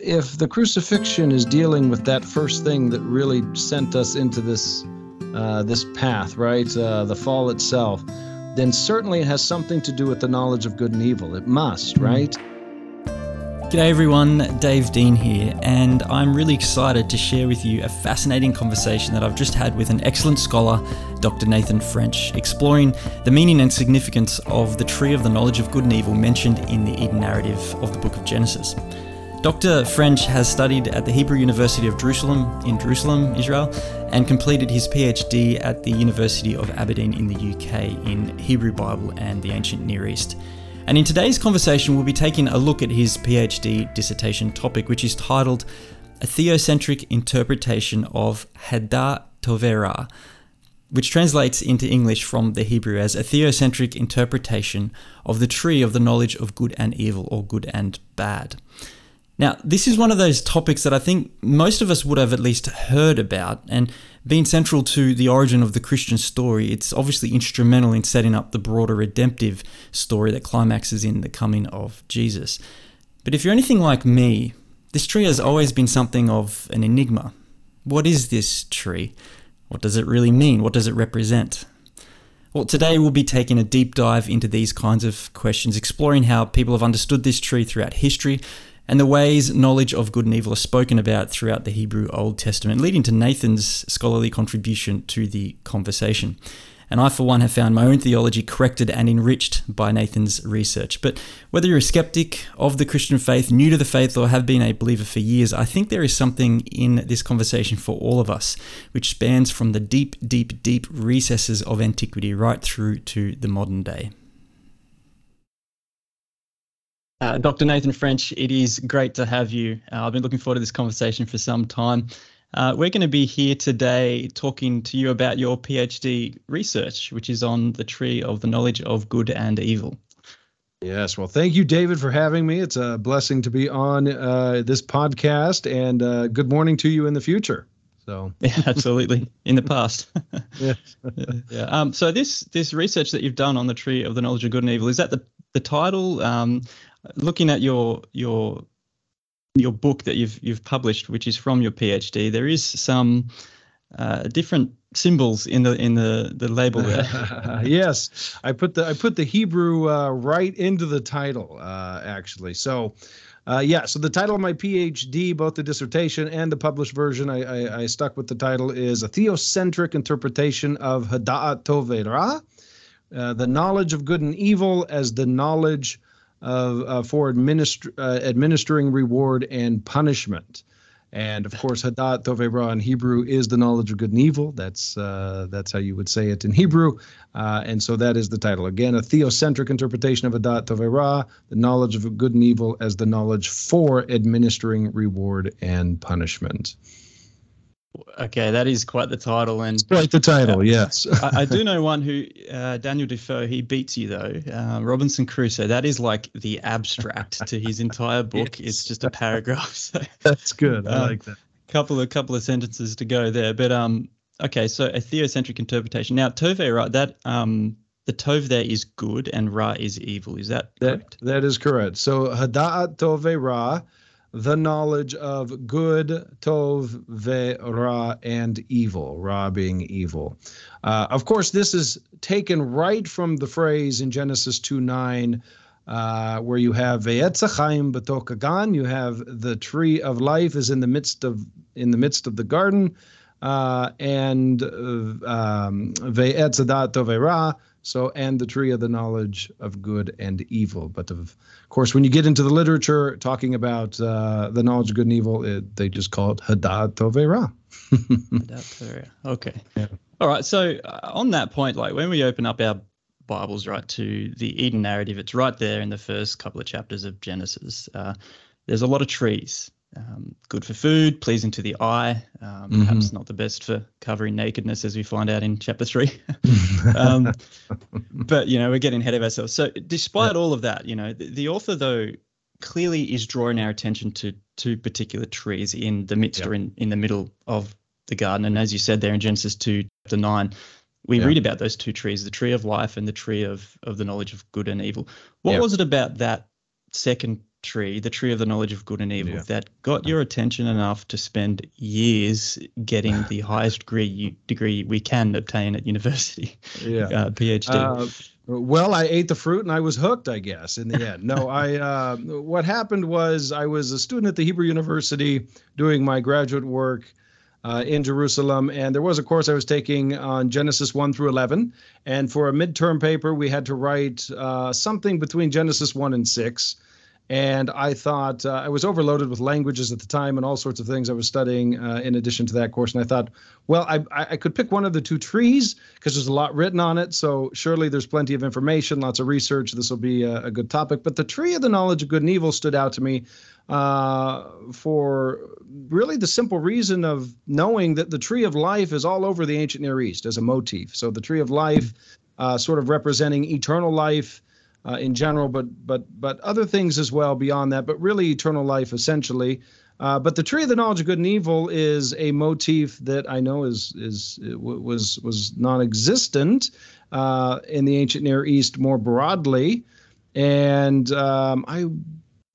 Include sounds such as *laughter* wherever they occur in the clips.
If the crucifixion is dealing with that first thing that really sent us into this uh, this path, right, uh, the fall itself, then certainly it has something to do with the knowledge of good and evil. It must, Mm-hmm. right? G'day everyone, Dave Dean here, and I'm really excited to share with you a fascinating conversation that I've just had with an excellent scholar, Dr. Nathan French, exploring the meaning and significance of the tree of the knowledge of good and evil mentioned in the Eden narrative of the book of Genesis. Dr. French has studied at the Hebrew University of Jerusalem in Jerusalem, Israel, and completed his PhD at the University of Aberdeen in the UK in Hebrew Bible and the ancient Near East. And in today's conversation, we'll be taking a look at his PhD dissertation topic, which is titled A Theocentric Interpretation of Hadar Tovera, which translates into English from the Hebrew as a theocentric interpretation of the tree of the knowledge of good and evil, or good and bad. Now, this is one of those topics that I think most of us would have at least heard about, and being central to the origin of the Christian story, it's obviously instrumental in setting up the broader redemptive story that climaxes in the coming of Jesus. But if you're anything like me, this tree has always been something of an enigma. What is this tree? What does it really mean? What does it represent? Well, today we'll be taking a deep dive into these kinds of questions, exploring how people have understood this tree throughout history and the ways knowledge of good and evil are spoken about throughout the Hebrew Old Testament, leading to Nathan's scholarly contribution to the conversation. And I, for one, have found my own theology corrected and enriched by Nathan's research. But whether you're a skeptic of the Christian faith, new to the faith, or have been a believer for years, I think there is something in this conversation for all of us, which spans from the deep, deep, deep recesses of antiquity right through to the modern day. Uh, Dr. Nathan French, it is great to have you. Uh, I've been looking forward to this conversation for some time. Uh, we're going to be here today talking to you about your PhD research, which is on the tree of the knowledge of good and evil. Yes. Well, thank you, David, for having me. It's a blessing to be on uh, this podcast, and uh, good morning to you in the future. So, *laughs* yeah, absolutely. In the past. *laughs* yeah. yeah, yeah. Um, so this this research that you've done on the tree of the knowledge of good and evil is that the the title? Um, looking at your your your book that you've you've published, which is from your PhD, there is some uh, different symbols in the in the the label there. *laughs* yes, I put the I put the Hebrew uh, right into the title uh, actually. So. Uh, yeah, so the title of my PhD, both the dissertation and the published version, I, I, I stuck with the title is a theocentric interpretation of Hada'at Tovera, uh, the knowledge of good and evil as the knowledge of uh, for administ- uh, administering reward and punishment. And of course, Hadat Tovera in Hebrew is the knowledge of good and evil. That's uh, that's how you would say it in Hebrew. Uh, and so that is the title. Again, a theocentric interpretation of Hadat Tovera, the knowledge of good and evil as the knowledge for administering reward and punishment. Okay, that is quite the title, and quite the title. Uh, yes, *laughs* I, I, do know one who uh, Daniel Defoe. He beats you though. Uh, Robinson Crusoe. That is like the abstract to his entire *laughs* book. yes. It's just a paragraph. *laughs* So, That's good. I um, like that. Couple of couple of sentences to go there, but um, okay. So a theocentric interpretation. Now Tove, right? That um, the Tov there is good and Ra is evil. Is that, that correct? That is correct. So Hada'at Tove Ra the knowledge of good, tov, ve, ra, and evil, ra being evil. Uh, of course, this is taken right from the phrase in Genesis 2 9, uh, where you have ve'etzachaim betokagan, you have the tree of life is in the midst of in the midst of the garden, uh, and um, ve'etzadat tovera, so and the tree of the knowledge of good and evil. But of course, when you get into the literature talking about uh, the knowledge of good and evil, it, they just call it Hadad *laughs* Tovera. okay. Yeah. All right. So uh, on that point, like when we open up our Bibles, right, to the Eden narrative, it's right there in the first couple of chapters of Genesis. Uh, there's a lot of trees. Um, good for food, pleasing to the eye. Um, mm-hmm. Perhaps not the best for covering nakedness, as we find out in chapter three. *laughs* um, *laughs* but you know, we're getting ahead of ourselves. So, despite yeah. all of that, you know, the, the, author though clearly is drawing our attention to two particular trees in the midst yeah. or in, in the middle of the garden. And as you said there in Genesis two, chapter nine, we yeah. read about those two trees: the tree of life and the tree of of the knowledge of good and evil. What was it about that second tree, the tree of the knowledge of good and evil, yeah. that got your attention enough to spend years getting *laughs* the highest degree degree we can obtain at university? Yeah, uh, PhD. Uh, well, I ate the fruit and I was hooked, I guess, in the end. No, *laughs* I. Uh, what happened was I was a student at the Hebrew University doing my graduate work. Uh, in Jerusalem. And there was a course I was taking on Genesis 1 through 11. And for a midterm paper, we had to write uh, something between Genesis 1 and 6 and I thought uh, I was overloaded with languages at the time and all sorts of things I was studying uh, in addition to that course. And I thought, well, I, I could pick one of the two trees because there's a lot written on it. So surely there's plenty of information, lots of research. This will be a, a good topic. But the tree of the knowledge of good and evil stood out to me uh, for really the simple reason of knowing that the tree of life is all over the ancient Near East as a motif. So the tree of life, uh, sort of representing eternal life uh, in general, but but but other things as well beyond that. But really, eternal life essentially. Uh, but the tree of the knowledge of good and evil is a motif that I know is is was was non-existent uh, in the ancient Near East more broadly, and um, I,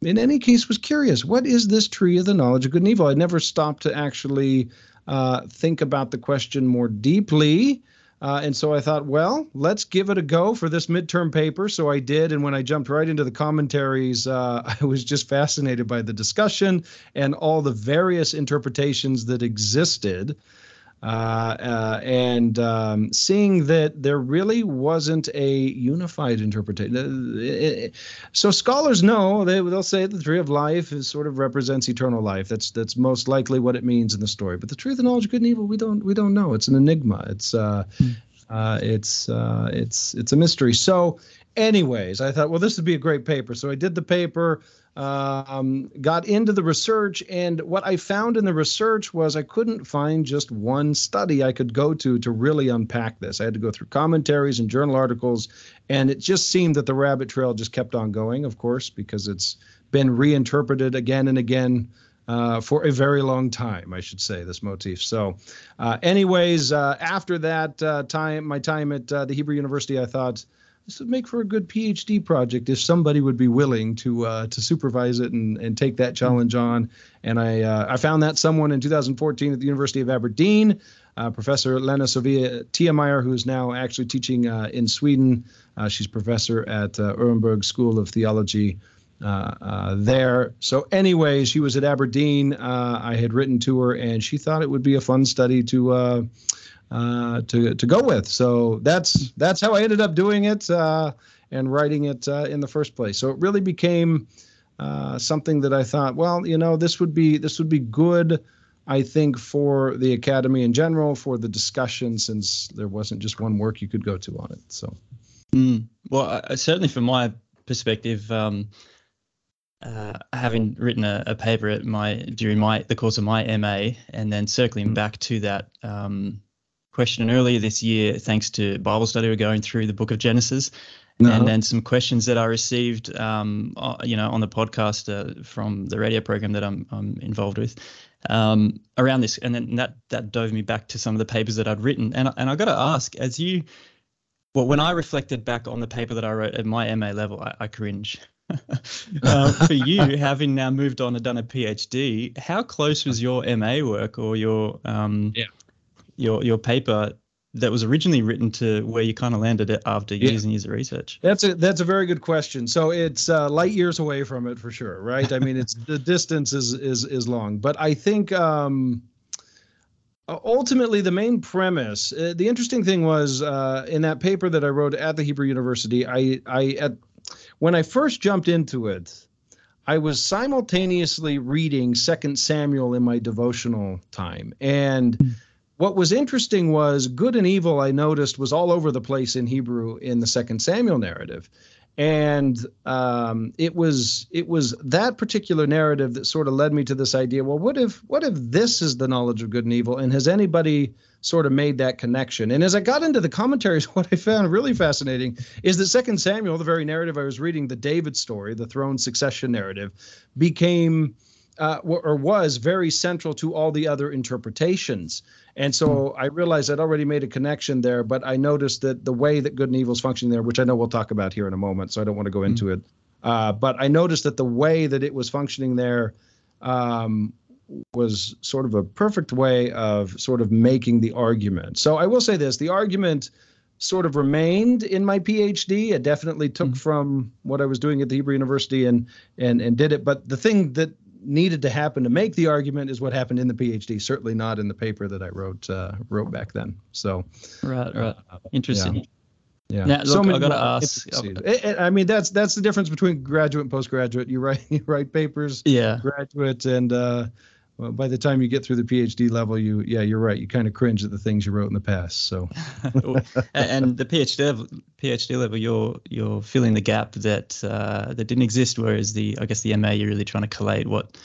in any case, was curious. What is this tree of the knowledge of good and evil? I never stopped to actually uh, think about the question more deeply. Uh, and so I thought, well, let's give it a go for this midterm paper. So I did. And when I jumped right into the commentaries, uh, *laughs* I was just fascinated by the discussion and all the various interpretations that existed. Uh, uh, and um, seeing that there really wasn't a unified interpretation. So scholars know they they'll say the tree of life is sort of represents eternal life. That's that's most likely what it means in the story. But the truth and knowledge of good and evil, we don't we don't know. It's an enigma. It's uh, mm. uh, it's uh, it's it's a mystery. So, anyways, I thought, well, this would be a great paper. So I did the paper um, got into the research, and what I found in the research was I couldn't find just one study I could go to to really unpack this. I had to go through commentaries and journal articles, and it just seemed that the rabbit trail just kept on going, of course, because it's been reinterpreted again and again uh, for a very long time, I should say, this motif. So, uh, anyways, uh, after that uh, time, my time at uh, the Hebrew University, I thought this would make for a good PhD project if somebody would be willing to uh, to supervise it and, and take that challenge on. And I uh, I found that someone in 2014 at the University of Aberdeen, uh, Professor Lena Sofia Tiemeyer, who is now actually teaching uh, in Sweden. Uh, she's professor at uh, School of Theology. there. So, anyway, she was at Aberdeen. I had written to her, and she thought it would be a fun study to uh, to to go with. So that's that's how I ended up doing it uh, and writing it uh, in the first place. So it really became uh, something that I thought, well, you know, this would be this would be good. I think for the academy in general, for the discussion, since there wasn't just one work you could go to on it. So, mm. well, certainly from my perspective, um, uh, having written a, a, paper at my during my the course of my MA, and then circling mm. back to that um, question earlier this year, thanks to Bible study, we're going through the book of Genesis. Uh-huh. And then some questions that I received, um, uh, you know, on the podcast uh, from the radio program that I'm, I'm involved with, um, around this, and then that that dove me back to some of the papers that I'd written. And and I got to ask, as you, well, when I reflected back on the paper that I wrote at my MA level, I, I cringe. *laughs* uh, for you, *laughs* having now moved on and done a PhD, how close was your MA work or your um, yeah your your paper that was originally written to where you kind of landed it after years and years of research? That's a that's a very good question. So it's uh, light years away from it for sure, right? I mean, it's the distance is is is long, but I think um, ultimately the main premise. Uh, the interesting thing was uh, in that paper that I wrote at the Hebrew University. I I at when I first jumped into it. I was simultaneously reading Second Samuel in my devotional time, and mm what was interesting was good and evil i noticed was all over the place in hebrew in the second samuel narrative. And um, it was it was that particular narrative that sort of led me to this idea well what if what if this is the knowledge of good and evil and has anybody sort of made that connection? And as i got into the commentaries *laughs* what i found really fascinating is that second samuel the very narrative i was reading the david story the throne succession narrative became uh, or was very central to all the other interpretations. And so hmm. I realized I'd already made a connection there, but I noticed that the way that good and evil is functioning there, which I know we'll talk about here in a moment, so I don't want to go into mm. it Uh, but I noticed that the way that it was functioning there um, was sort of a perfect way of sort of making the argument. So I will say this: the argument sort of remained in my PhD. It definitely took mm-hmm. from what I was doing at the Hebrew University and and and did it. But the thing that needed to happen to make the argument is what happened in the PhD. Certainly not in the paper that I wrote uh, wrote back then. So right, right, uh, interesting. Yeah. Yeah. Now, look, so I gotta ask. I mean, that's that's the difference between graduate and postgraduate. You write *laughs* you write papers. Yeah. Graduate and uh, by the time you get through the PhD level, you yeah, you're right. You kind of cringe at the things you wrote in the past. So, *laughs* and the PhD level, PhD level, you're you're filling the gap that uh, that didn't exist. Whereas the I guess the MA, you're really trying to collate what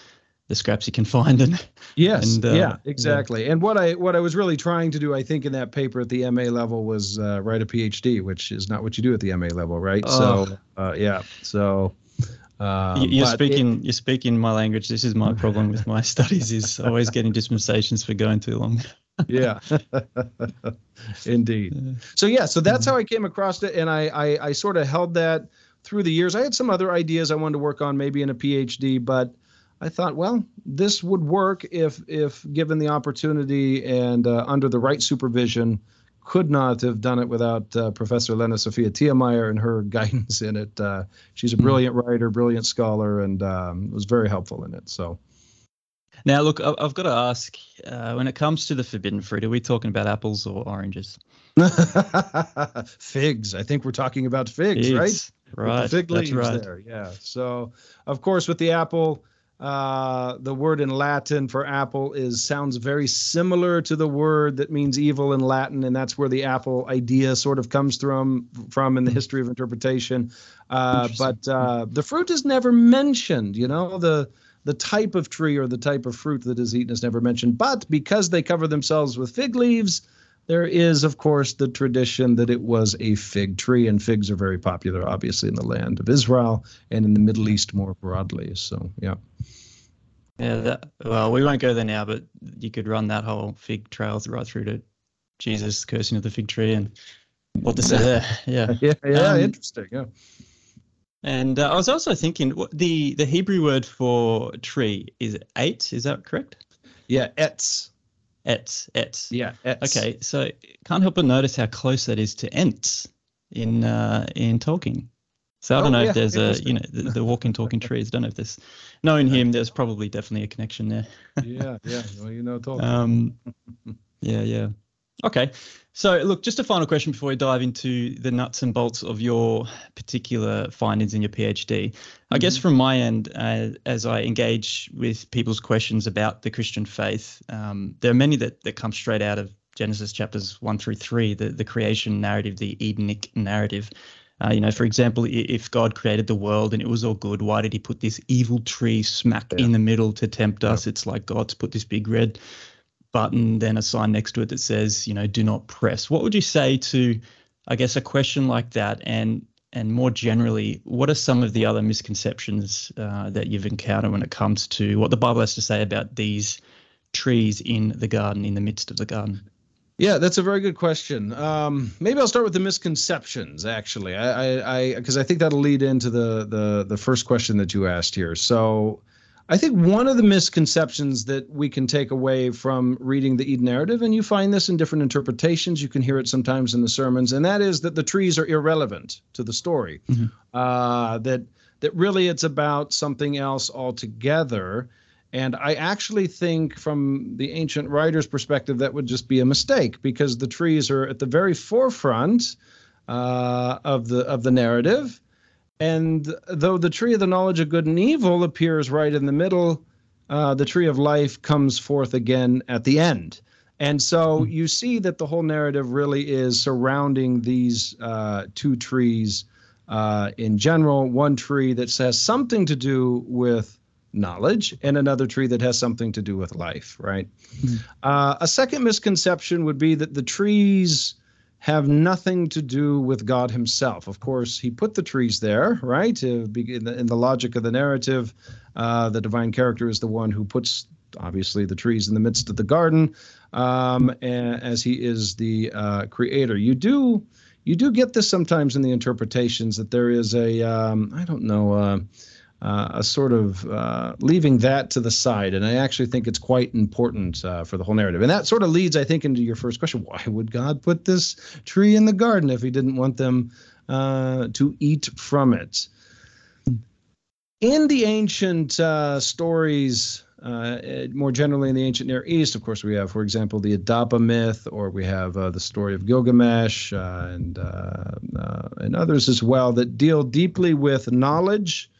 the scraps you can *laughs* find and yes and, uh, yeah exactly yeah. and what i what i was really trying to do i think in that paper at the ma level was uh, write a phd which is not what you do at the ma level right oh. so uh, yeah so um, you're speaking. It, you're speaking my language. This is my problem with my *laughs* studies: is always getting dispensations for going too long. *laughs* yeah, *laughs* indeed. So yeah, so that's how I came across it, and I, I I sort of held that through the years. I had some other ideas I wanted to work on, maybe in a PhD, but I thought, well, this would work if if given the opportunity and uh, under the right supervision could not have done it without uh, Professor Lena Sofia Tiemeyer and her *laughs* guidance in it. Uh, she's a hmm. brilliant writer, brilliant scholar, and um, was very helpful in it. So. Now, look, I've got to ask uh, when it comes to the forbidden fruit, are we talking about apples or oranges? *laughs* figs. I think we're talking about figs, figs. right? Right. fig leaves right. there. Yeah. So, of course, with the apple, uh, the word in Latin for apple is sounds very similar to the word that means evil in Latin, and that's where the apple idea sort of comes from from in the history of interpretation. Uh, but uh, the fruit is never mentioned. You know the the type of tree or the type of fruit that is eaten is never mentioned. But because they cover themselves with fig leaves, there is, of course, the tradition that it was a fig tree, and figs are very popular, obviously, in the land of Israel and in the Middle East more broadly. So, yeah. Yeah, that, well, we won't go there now, but you could run that whole fig trail right through to Jesus cursing of the fig tree and what to say there. Yeah, *laughs* yeah, yeah, um, interesting. Yeah. And uh, I was also thinking the the Hebrew word for tree is eight. Is that correct? Yeah, etz. Etz, etz. Yeah, etz. Okay, so can't help but notice how close that is to ents in uh, in Tolkien. So I don't oh, know yeah, if there's a you know the, the, walking talking *laughs* trees. Don't know if there's knowing him. There's probably definitely a connection there. yeah, yeah. Well, you know, Tolkien. Um, *laughs* yeah, yeah. Okay. So look, just a final question before we dive into the nuts and bolts of your particular findings in your PhD. Mm-hmm. I guess mm-hmm. from my end, uh, as I engage with people's questions about the Christian faith, um, there are many that that come straight out of Genesis chapters one through three, the the creation narrative, the Edenic narrative. Uh, you know, for example, if God created the world and it was all good, why did He put this evil tree smack yeah. in the middle to tempt us? It's like God's put this big red button, then a sign next to it that says, you know, do not press. What would you say to, I guess, a question like that? And and more generally, what are some of the other misconceptions uh, that you've encountered when it comes to what the Bible has to say about these trees in the garden, in the midst of the garden? Yeah, that's a very good question. Um, maybe I'll start with the misconceptions. Actually, I, I, because I, I, think that'll lead into the the the first question that you asked here. So, I think one of the misconceptions that we can take away from reading the Eden narrative, and you find this in different interpretations, you can hear it sometimes in the sermons, and that is that the trees are irrelevant to the story. Mm-hmm. Uh, that that really it's about something else altogether. And I actually think, from the ancient writer's perspective, that would just be a mistake because the trees are at the very forefront uh, of the of the narrative. And though the tree of the knowledge of good and evil appears right in the middle, uh, the tree of life comes forth again at the end. And so hmm. you see that the whole narrative really is surrounding these uh, two trees uh, in general. One tree that has something to do with knowledge and another tree that has something to do with life, right? Mm-hmm. Uh, a second misconception would be that the trees have nothing to do with God Himself. Of course, He put the trees there, right? In the, in the logic of the narrative, uh, the divine character is the one who puts, obviously, the trees in the midst of the garden, um, as He is the uh, creator. You do you do get this sometimes in the interpretations that there is a um, I don't know uh, uh, a sort of uh, leaving that to the side, and I actually think it's quite important uh, for the whole narrative. And that sort of leads, I think, into your first question: Why would God put this tree in the garden if He didn't want them uh, to eat from it? In the ancient uh, stories uh, more generally in the ancient Near East, of course, we have, for example, the Adapa myth, or we have uh, the story of Gilgamesh, uh, and uh, and others as well that deal deeply with knowledge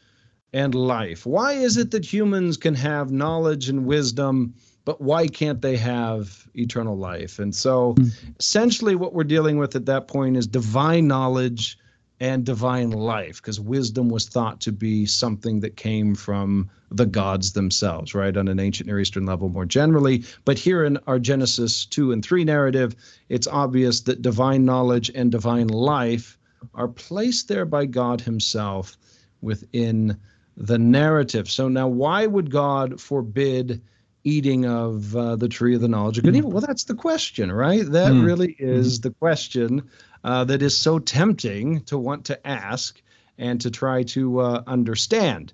and life. Why is it that humans can have knowledge and wisdom, but why can't they have eternal life? And so, mm. essentially, what we're dealing with at that point is divine knowledge and divine life because wisdom was thought to be something that came from the gods themselves right on an ancient near eastern level more generally but here in our genesis 2 and 3 narrative it's obvious that divine knowledge and divine life are placed there by god himself within the narrative so now why would god forbid eating of uh, the tree of the knowledge of good and evil well that's the question right that mm. really is mm. the question uh, that is so tempting to want to ask and to try to uh, understand.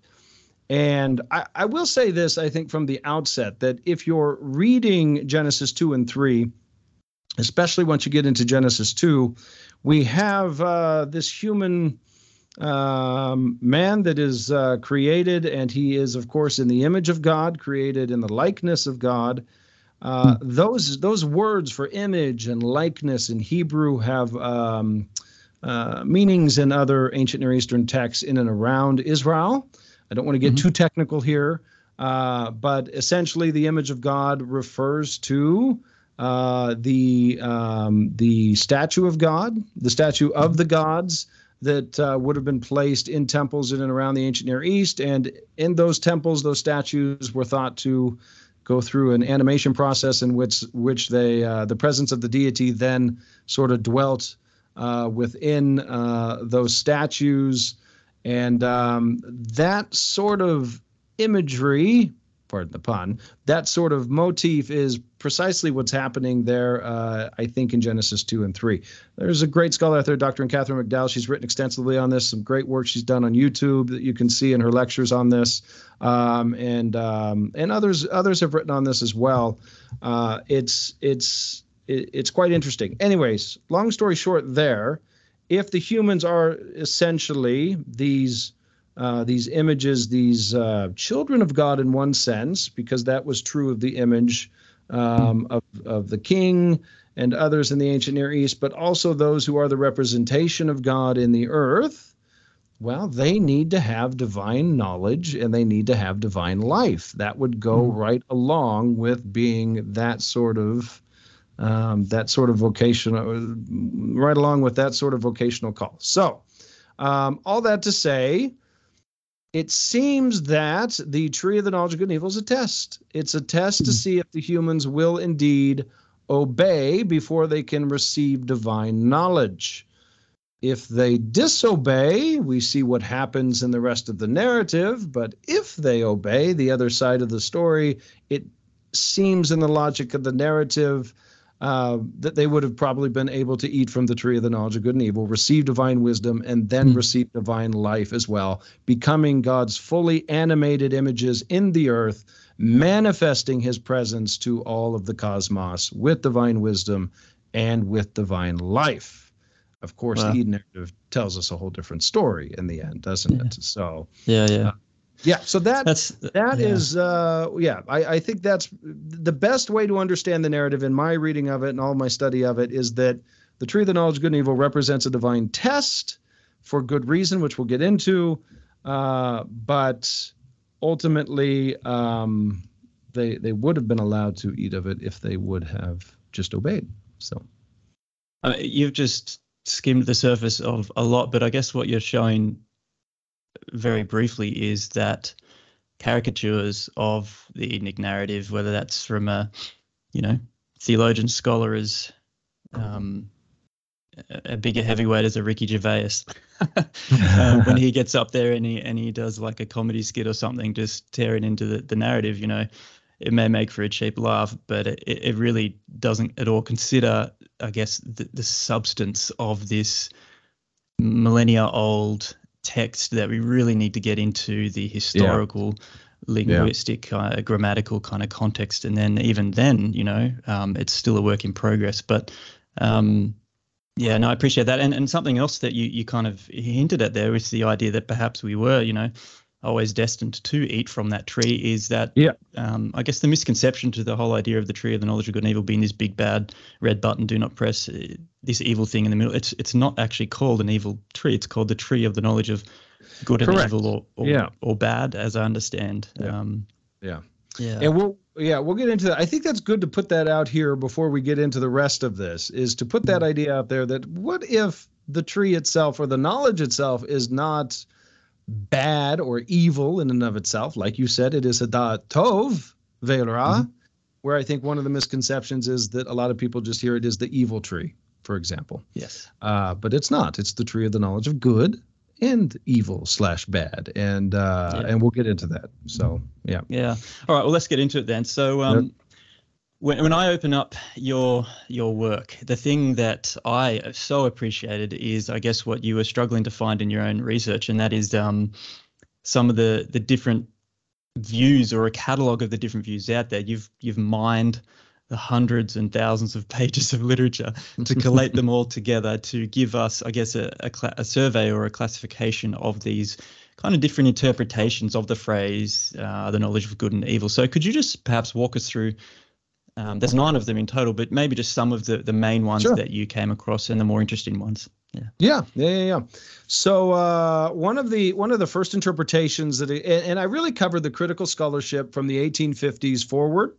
And I, I, will say this, I think, from the outset, that if you're reading Genesis 2 and 3, especially once you get into Genesis 2, we have uh, this human um, man that is uh, created, and he is, of course, in the image of God, created in the likeness of God. Uh, those those words for image and likeness in Hebrew have um, uh, meanings in other ancient Near Eastern texts in and around Israel. I don't want to get mm-hmm. too technical here, uh, but essentially, the image of God refers to uh, the um, the statue of God, the statue of the gods that uh, would have been placed in temples in and around the ancient Near East, and in those temples, those statues were thought to go through an animation process in which which they uh, the presence of the deity then sort of dwelt uh, within uh, those statues, and um, that sort of imagery pardon the pun, that sort of motif is precisely what's happening there, uh, I think, in Genesis 2 and 3. There's a great scholar out there, Dr. Catherine McDowell. She's written extensively on this, some great work she's done on YouTube that you can see in her lectures on this. Um, and um, and others others have written on this as well. Uh, it's it's it's quite interesting. Anyways, long story short, there, if the humans are essentially these uh, these images, these uh, children of God in one sense, because that was true of the image um, of, of the king and others in the ancient Near East, but also those who are the representation of God in the earth. Well, they need to have divine knowledge and they need to have divine life. That would go mm-hmm. right along with being that sort of um, that sort of vocational, right along with that sort of vocational call. So, um, all that to say, it seems that the tree of the knowledge of good and evil is a test. It's a test to hmm. see if the humans will indeed obey before they can receive divine knowledge. If they disobey, we see what happens in the rest of the narrative. But if they obey, the other side of the story, it seems in the logic of the narrative uh, that they would have probably been able to eat from the tree of the knowledge of good and evil, receive divine wisdom, and then mm. receive divine life as well, becoming God's fully animated images in the earth, manifesting his presence to all of the cosmos with divine wisdom and with divine life. Of course, wow. the Eden narrative tells us a whole different story in the end, doesn't yeah. it? So, yeah, yeah. Uh, yeah, so that that's that yeah. is uh, yeah, I, I think that's the best way to understand the narrative in my reading of it and all my study of it is that the tree of the knowledge of good and evil represents a divine test for good reason, which we'll get into. Uh, but ultimately, um, they they would have been allowed to eat of it if they would have just obeyed. So, uh, you've just skimmed the surface of a lot, but I guess what you're showing very briefly is that caricatures of the Edenic narrative, whether that's from a, you know, theologian scholar as um, a bigger heavyweight as a Ricky Gervais, *laughs* um, when he gets up there and he and he does like a comedy skit or something, just tearing into the, the narrative, you know, it may make for a cheap laugh, but it, it really doesn't at all consider I guess, the, the substance of this millennia old text that we really need to get into the historical. Yeah. linguistic uh, grammatical kind of context and then even then you know um, it's still a work in progress but um, yeah, no, I appreciate that. And and something else that you you kind of hinted at there is the idea that perhaps we were, you know, always destined to eat from that tree. Is that yeah? Um, I guess the misconception to the whole idea of the tree of the knowledge of good and evil being this big bad red button, do not press, uh, this evil thing in the middle. It's it's not actually called an evil tree. It's called the tree of the knowledge of good Correct. and evil, or or, yeah. or bad, as I understand. Yeah. Um, yeah. Yeah. And we'll yeah, we'll get into that. I think that's good to put that out here before we get into the rest of this is to put that mm-hmm. idea out there that what if the tree itself or the knowledge itself is not bad or evil in and of itself. Like you said, it is a da tov ve'ra, mm-hmm. where I think one of the misconceptions is that a lot of people just hear it is the evil tree, for example. Yes. Uh, but it's not. It's the tree of the knowledge of good and evil slash bad and uh yeah. and we'll get into that so yeah yeah all right well let's get into it then so um. When, when i open up your your work the thing that i so appreciated is i guess what you were struggling to find in your own research and that is um some of the the different views or a catalog of the different views out there you've you've mined the hundreds and thousands of *laughs* pages of literature to collate them all together to give us, I guess, a, a, a, survey or a classification of these kind of different interpretations of the phrase, uh, the knowledge of good and evil. So, could you just perhaps walk us through? Um, there's nine of them in total, but maybe just some of the, the main ones sure. that you came across and the more interesting ones. Yeah. Yeah, yeah, yeah. yeah. So uh, one of the one of the first interpretations that, it, and, and I really covered the critical scholarship from the 1850s forward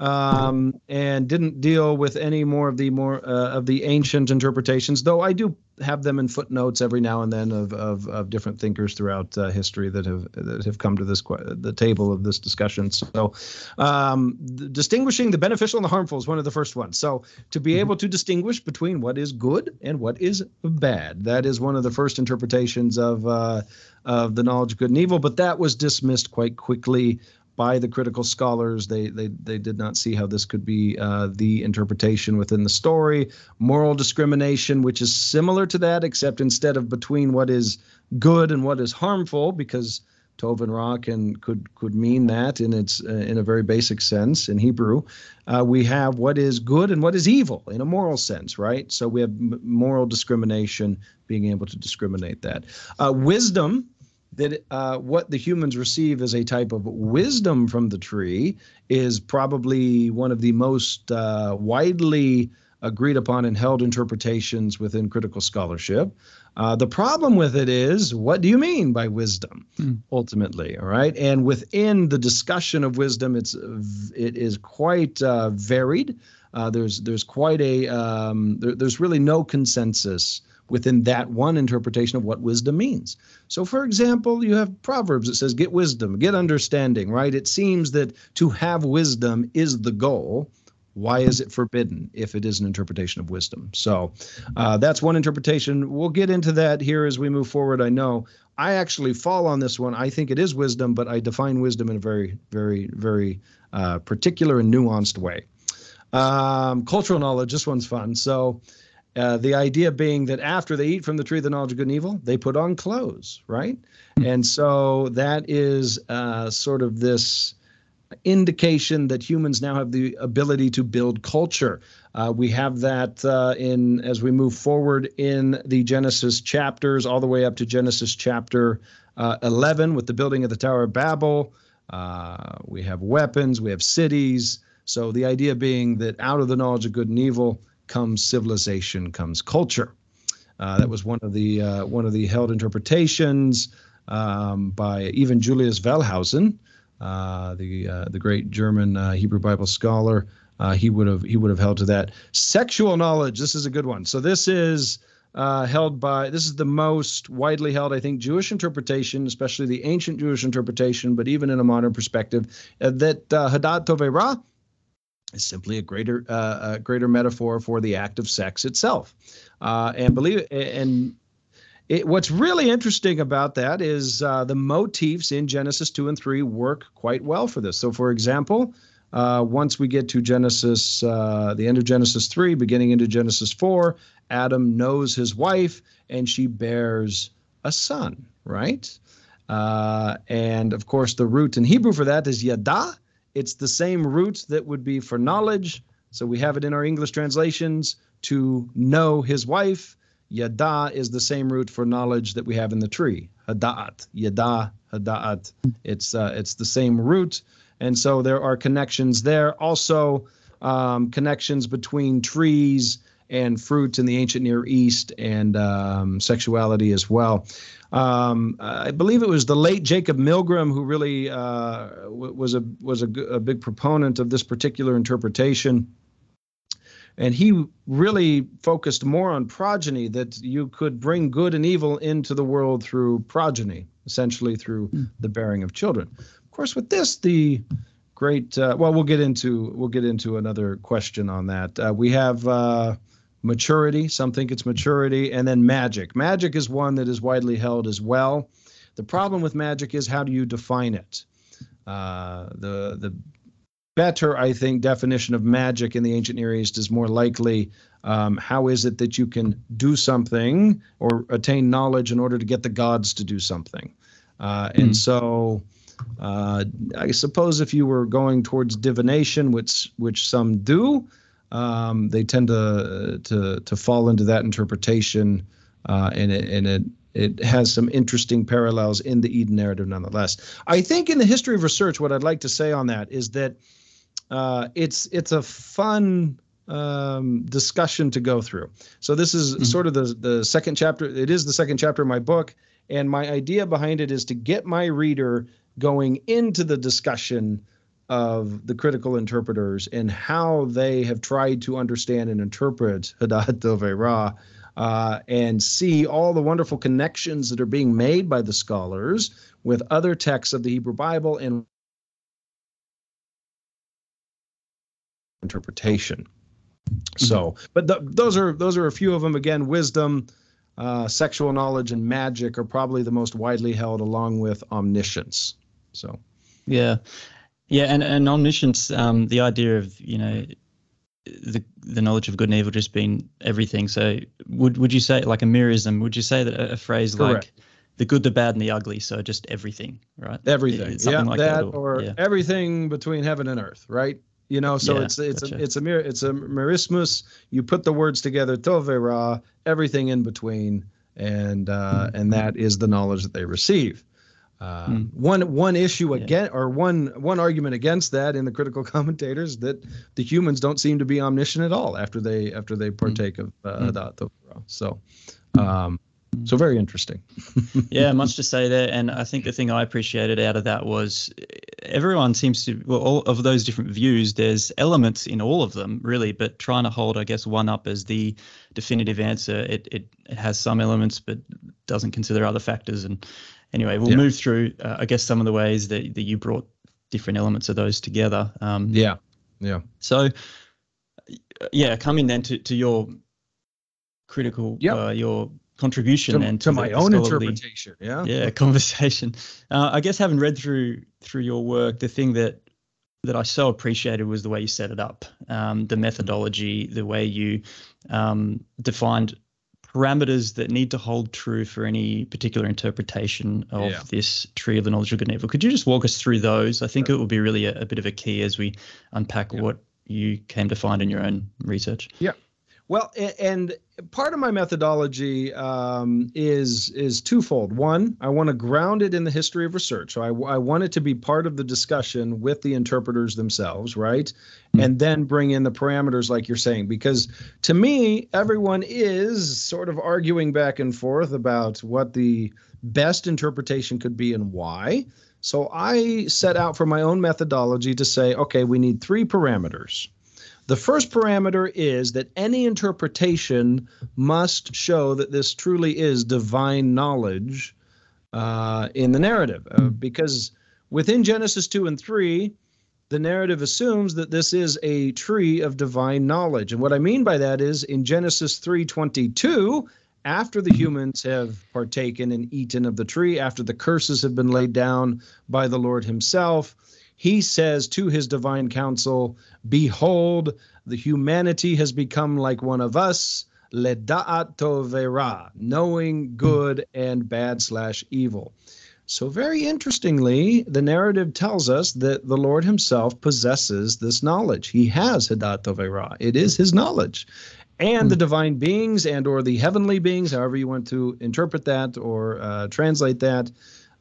um, and didn't deal with any more of the more uh, of the ancient interpretations. Though I do have them in footnotes every now and then of of, of different thinkers throughout uh, history that have that have come to this the table of this discussion. So, um, distinguishing the beneficial and the harmful is one of the first ones. So, to be mm-hmm. able to distinguish between what is good and what is bad, that is one of the first interpretations of. Uh, of the knowledge of good and evil, but that was dismissed quite quickly by the critical scholars. They they they did not see how this could be uh, the interpretation within the story. Moral discrimination, which is similar to that, except instead of between what is good and what is harmful, because Tov and Ra can could could mean that in its uh, in a very basic sense in Hebrew. Uh, we have what is good and what is evil in a moral sense, right? So we have m- moral discrimination, being able to discriminate that. Uh, wisdom that uh, what the humans receive as a type of wisdom from the tree is probably one of the most uh, widely agreed upon and held interpretations within critical scholarship. Uh, the problem with it is, what do you mean by wisdom, hmm. ultimately? All right, and within the discussion of wisdom, it's it is quite uh, varied. Uh, there's there's quite a um, there, there's really no consensus within that one interpretation of what wisdom means. So, for example, you have Proverbs that says, Get wisdom, get understanding, right? It seems that to have wisdom is the goal. Why is it forbidden if it is an interpretation of wisdom? So, uh, that's one interpretation. We'll get into that here as we move forward. I know I actually fall on this one. I think it is wisdom, but I define wisdom in a very, very, very uh, particular and nuanced way. Um, cultural knowledge, this one's fun. So, uh, the idea being that after they eat from the tree of the knowledge of good and evil, they put on clothes, right? Mm-hmm. And so that is uh, sort of this indication that humans now have the ability to build culture. Uh, we have that uh, in as we move forward in the Genesis chapters, all the way up to Genesis chapter uh, 11 with the building of the Tower of Babel. Uh, we have weapons, we have cities. So the idea being that out of the knowledge of good and evil, comes civilization, comes culture. Uh, that was one of the uh, one of the held interpretations um, by even Julius Wellhausen, uh, the uh, the great German uh, Hebrew Bible scholar. Uh, he would have he would have held to that. Sexual knowledge. This is a good one. So this is. held by this is the most widely held, I think, Jewish interpretation, especially the ancient Jewish interpretation, but even in a modern perspective, that Hadat Tovei Ra is simply a greater uh, a greater metaphor for the act of sex itself. Uh, and believe and it, what's really interesting about that is uh, the motifs in Genesis two and three work quite well for this. So, for example, uh, once we get to Genesis, uh, the end of Genesis 3, beginning into Genesis 4, Adam knows his wife and she bears a son, right? Uh, and of course, the root in Hebrew for that is yada. It's the same root that would be for knowledge. So we have it in our English translations to know his wife. Yada is the same root for knowledge that we have in the tree. Hada'at, yada, hada'at. It's uh, it's the same root, and so there are connections there. Also, um, connections between trees and fruits in the ancient Near East and um, sexuality as well. Um, I believe it was the late Jacob Milgrom who really uh, was a was a, a, big proponent of this particular interpretation. And he really focused more on progeny, that you could bring good and evil into the world through progeny, essentially through mm. the bearing of children. Of course, with this, the great uh, well, we'll get into we'll get into another question on that. Uh, we have uh, maturity. Some think it's maturity, and then magic. Magic is one that is widely held as well. The problem with magic is how do you define it? Uh, the the better, I think, definition of magic in the ancient Near East is more likely um, how is it that you can do something or attain knowledge in order to get the gods to do something? Uh, and mm. so uh, I suppose if you were going towards divination, which which some do, um, they tend to to to fall into that interpretation, uh, and it and it it has some interesting parallels in the Eden narrative, nonetheless. I think in the history of research, what I'd like to say on that is that uh, it's it's a fun um, discussion to go through. So this is mm-hmm. sort of the the second chapter. It is the second chapter of my book, and my idea behind it is to get my reader going into the discussion of the critical interpreters and how they have tried to understand and interpret Hadat *laughs* Dove Ra. Uh, and see all the wonderful connections that are being made by the scholars with other texts of the Hebrew Bible and interpretation. So, mm-hmm. but the, those are those are a few of them. Again, wisdom, uh, sexual knowledge, and magic are probably the most widely held, along with omniscience. So, yeah, yeah, and and omniscience, um, the idea of you know the the knowledge of good and evil just being everything. So would would you say like a merism? Would you say that a, a phrase Correct. like the good, the bad, and the ugly. So just everything, right? Everything. yeah, like that, that, or, or yeah. everything between heaven and earth, right? You know, so yeah, it's it's gotcha. a it's a mir it's a merismus. You put the words together, tovera, everything in between, and uh, mm-hmm. and that is the knowledge that they receive. Uh, mm. One one issue yeah. again, or one one argument against that in the critical *laughs* commentators that the humans don't seem to be omniscient at all after they after they hmm. partake mm. of uh, mm. So, um, so very interesting. *laughs* yeah, much to say there. And I think the thing I appreciated out of that was everyone seems to, well, all of those different views, there's elements in all of them, really, but trying to hold, I guess, one up as the definitive answer, it, it, it has some elements, but doesn't consider other factors. And anyway, we'll yeah. move through, uh, I guess, some of the ways that, that you brought different elements of those together. Um, yeah. Yeah. So, yeah, coming then to, to your critical, yep. uh, your contribution to, and to, to my own interpretation. Yeah, yeah, *laughs* conversation. Uh, I guess having read through through your work, the thing that that I so appreciated was the way you set it up, um, the methodology, the way you um, defined parameters that need to hold true for any particular interpretation of yeah. this tree of the knowledge of good and evil. Could you just walk us through those? I think it will be really a, a, bit of a key as we unpack yeah. what you came to find in your own research. Yeah. Well, and part of my methodology um, is is twofold. One, I want to ground it in the history of research. So I, I want it to be part of the discussion with the interpreters themselves, right? Mm-hmm. And then bring in the parameters, like you're saying, because to me, everyone is sort of arguing back and forth about what the best interpretation could be and why. So I set out for my own methodology to say, okay, we need three parameters the first parameter is that any interpretation must show that this truly is divine knowledge uh, in the narrative. Uh, because within Genesis 2 and 3, the narrative assumes that this is a tree of divine knowledge. And what I mean by that is in Genesis 3:22, after the humans have partaken and eaten of the tree, after the curses have been laid down by the Lord himself, he says to his divine council, Behold, the humanity has become like one of us, leda'at tovera, knowing good and bad slash evil. So, very interestingly, the narrative tells us that the Lord himself possesses this knowledge. He has Hadat Tovera. It is his knowledge. And the divine beings and or the heavenly beings, however you want to interpret that or uh, translate that,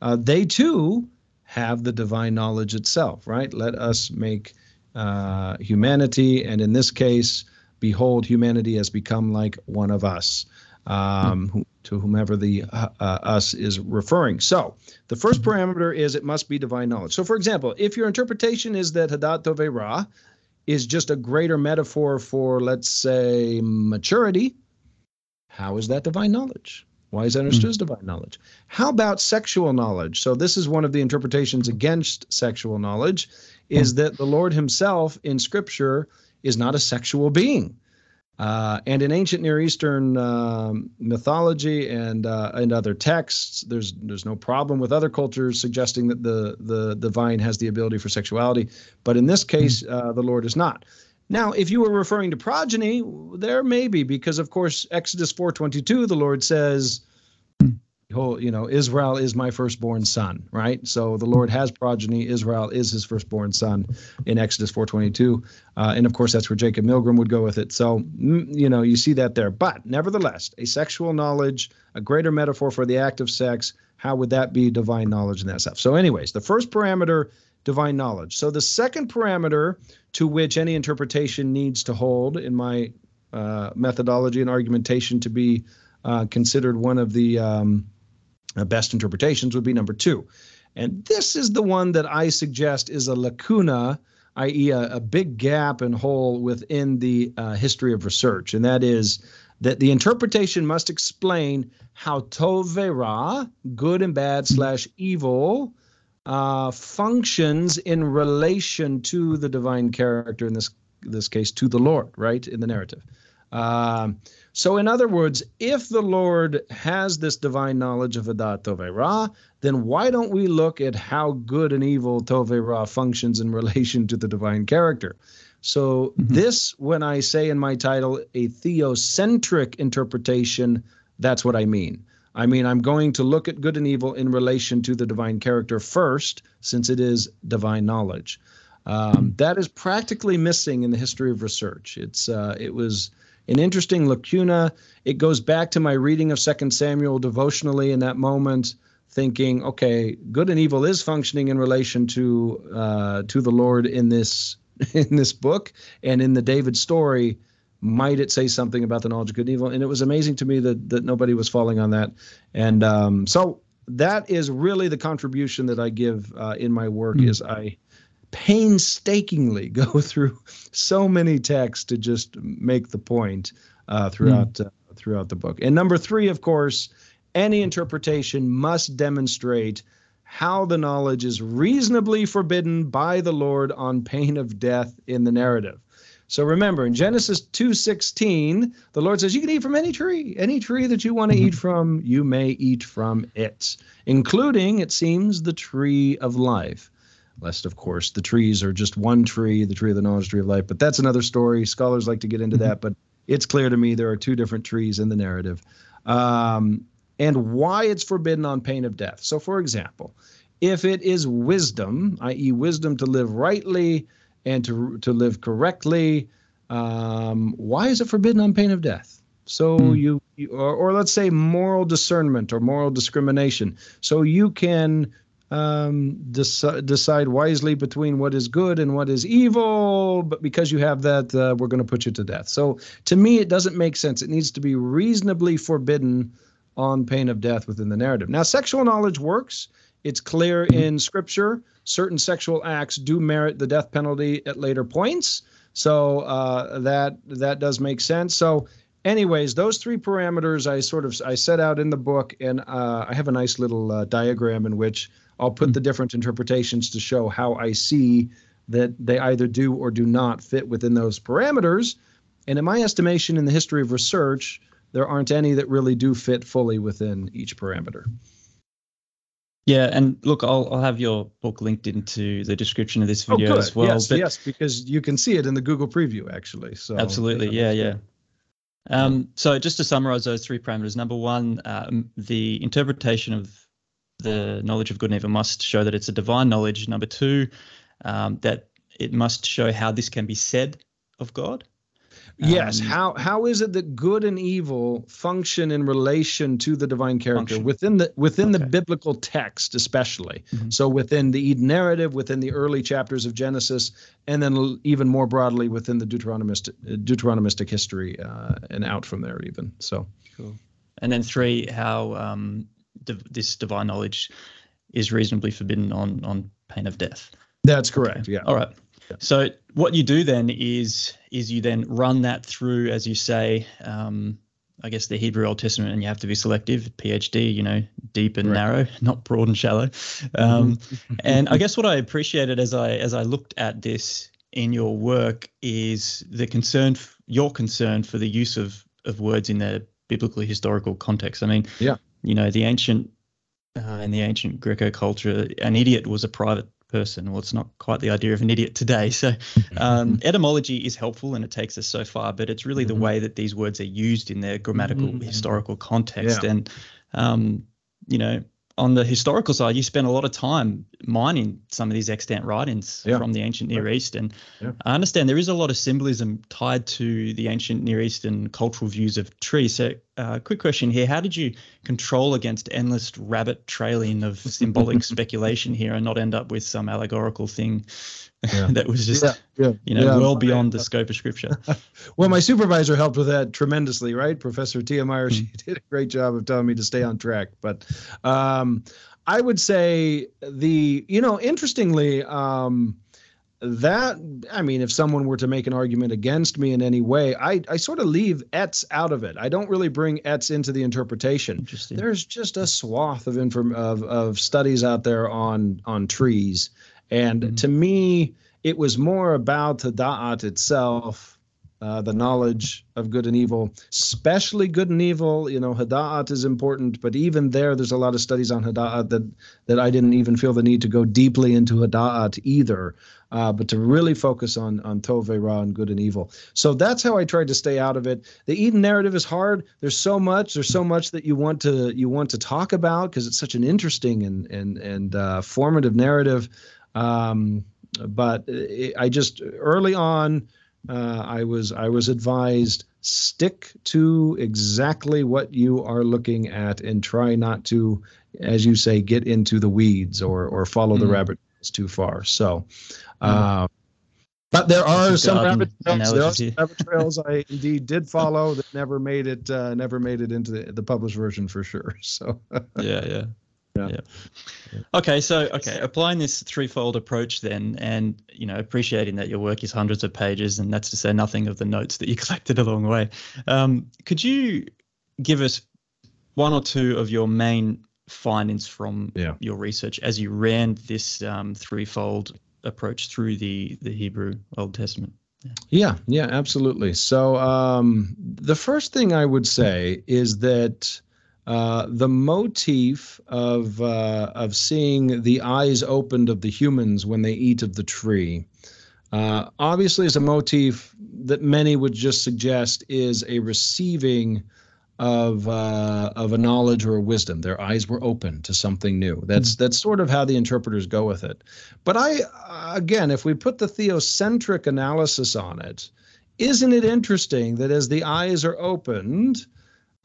uh, they too have the divine knowledge itself, right? Let us make uh, humanity, and in this case, behold, humanity has become like one of us. Um, who, to whomever the uh, uh, us is referring. So the first parameter is it must be divine knowledge. So for example, if your interpretation is that Hadat Tove Ra is just a greater metaphor for, let's say, maturity, how is that divine knowledge? Why is that understood as divine knowledge? How about sexual knowledge? So this is one of the interpretations against sexual knowledge, is that the Lord Himself in Scripture is not a sexual being. Uh, and in ancient Near Eastern um, mythology and uh, and other texts, there's there's no problem with other cultures suggesting that the the divine has the ability for sexuality, but in this case, uh, the Lord is not. Now, if you were referring to progeny, there may be because, of course, Exodus 4:22, the Lord says, you know, Israel is my firstborn son, right? So the Lord has progeny. Israel is his firstborn son in Exodus 4:22, uh, and of course that's where Jacob Milgrom would go with it. So mm, you know, you see that there. But nevertheless, a sexual knowledge, a greater metaphor for the act of sex. How would that be divine knowledge and that stuff? So, anyways, the first parameter, divine knowledge. So the second parameter to which any interpretation needs to hold in my uh, methodology and argumentation to be uh, considered one of the um, uh, best interpretations would be number two. And this is the one that I suggest is a lacuna, i.e., a, a big gap and hole within the uh, history of research. And that is that the interpretation must explain how tovera, good and bad slash evil, uh, functions in relation to the divine character, in this this case, to the Lord, right, in the narrative. Um, so, in other words, if the Lord has this divine knowledge of Adat Tove Ra, then why don't we look at how good and evil Tove Ra functions in *laughs* relation to the divine character? So, mm-hmm. this, when I say in my title, a theocentric interpretation, that's what I mean. I mean, I'm going to look at good and evil in relation to the divine character first, since it is divine knowledge. Um, that is practically missing in the history of research. It's uh, it was an interesting lacuna. It goes back to my reading of Second Samuel devotionally in that moment, thinking, okay, good and evil is functioning in relation to uh, to the Lord in this *laughs* in this book and in the David story. Might it say something about the knowledge of good and evil? And it was amazing to me that that nobody was falling on that. And um, so that is really the contribution that I give uh, in my work. Mm. Is I painstakingly *laughs* go through so many texts to just make the point uh, throughout mm. uh, throughout the book. And number three, of course, any interpretation must demonstrate how the knowledge is reasonably forbidden by the Lord on pain of death in the narrative. So remember in Genesis 2:16, the Lord says you can eat from any tree, any tree that you want to mm-hmm. eat from, you may eat from it, including it seems the tree of life. Lest of course the trees are just one tree the tree of the knowledge tree of life. But that's another story. Scholars like to get into that mm-hmm. but it's clear to me there are two different trees in the narrative. Um, and why it's forbidden on pain of death. So for example if it is wisdom i.e wisdom to live rightly and to, to live correctly um, why is it forbidden on pain of death so mm. you, you or, or let's say moral discernment or moral discrimination so you can um, dec- decide wisely between what is good and what is evil, but because you have that, uh, we're going to put you to death. So to me, it doesn't make sense. It needs to be reasonably forbidden on pain of death within the narrative. Now, sexual knowledge works. It's clear in scripture. Certain sexual acts do merit the death penalty at later points. So uh, that that does make sense. So anyways, those three parameters I sort of I set out in the book, and uh, I have a nice little uh, diagram in which I'll put the different interpretations to show how I see that they either do or do not fit within those parameters. And in my estimation, in the history of research, there aren't any that really do fit fully within each parameter. Yeah, and look, I'll I'll have your book linked into the description of this Oh, video good. as well. yes, but yes, because you can see it in the Google preview actually. So absolutely, yeah, yeah. Um, so just to summarize those three parameters, number one, um, the interpretation of the knowledge of good and evil must show that it's a divine knowledge. Number two, um, that it must show how this can be said of God. Yes. Um, how how is it that good and evil function in relation to the divine character Function. within the within the biblical text, especially? Mhm. So within the Eden narrative, within the early chapters of Genesis, and then even more broadly within the Deuteronomistic Deuteronomistic history, uh, and out from there even. So Cool. And then three, how um, div- this divine knowledge is reasonably forbidden on on pain of death. that's correct. Yeah. All right. So what you do then is is you then run that through, as you say, um, I guess the Hebrew Old Testament, and you have to be selective. PhD, you know, deep and Right. narrow, *laughs* not broad and shallow. Um, and I *laughs* guess what I appreciated as I as I looked at this in your work is the concern, your concern for the use of of words in their biblically historical context. I mean, Yeah. you know, the ancient uh, in the ancient Greco culture, an idiot was a private person. Well, it's not quite the idea of an idiot today. So, *laughs* um, etymology is helpful and it takes us so far, but it's really Mhm. the way that these words are used in their grammatical, Mhm. historical context. Yeah. And, um, you know, on the historical side, you spend a lot of time mining some of these extant writings Yeah. from the ancient Near East. And Yeah. I understand there is a lot of symbolism tied to the ancient Near Eastern cultural views of trees. So, uh, quick question here How did you control against endless rabbit trailing of symbolic *laughs* speculation here and not end up with some allegorical thing Yeah. *laughs* that was just, yeah, yeah, you know, yeah. well beyond the *laughs* scope of scripture? Well, my supervisor helped with that tremendously, right? Professor Tiemeyer, she Mm-hmm. did a great job of telling me to stay on track. But um, I would say the, you know, interestingly, um, that I mean, if someone were to make an argument against me in any way, I I sort of leave etz out of it. I don't really bring etz into the interpretation there's just a swath of inform of, of studies out there on on trees and Mhm. to me it was more about the da'at itself uh, the knowledge of good and evil especially good and evil you know hada'at is important but even there there's a lot of studies on hada'at that that i didn't even feel the need to go deeply into hada'at either uh, but to really focus on on tov ra and good and evil. So that's how i tried to stay out of it. The eden narrative is hard. There's so much there's so much that you want to you want to talk about because it's such an interesting and and and uh, formative narrative um, but it, i just early on uh, i was i was advised stick to exactly what you are looking at and try not to as you say get into the weeds or or follow the Mhm. rabbit trails too far so uh, but there are some rabbit trails. There are some rabbit trails I indeed did follow that never made it. Uh, never made it into the, the published version for sure. *laughs* So yeah, yeah. Yeah. Yeah. Okay, so okay, applying this threefold approach then, and you know, appreciating that your work is hundreds of pages, and that's to say nothing of the notes that you *laughs* collected along the way. Um, could you give us one or two of your main findings from Yeah. your research as you ran this um, threefold approach through the the Hebrew Old Testament? yeah, yeah, absolutely. So um, the first thing I would say is that. Uh, the motif of uh, of seeing the eyes opened of the humans when they eat of the tree, uh, obviously, is a motif that many would just suggest is a receiving of uh, of a knowledge or a wisdom. Their eyes were open to something new. That's that's sort of how the interpreters go with it. But I again, if we put the theocentric analysis on it, isn't it interesting that as the eyes are opened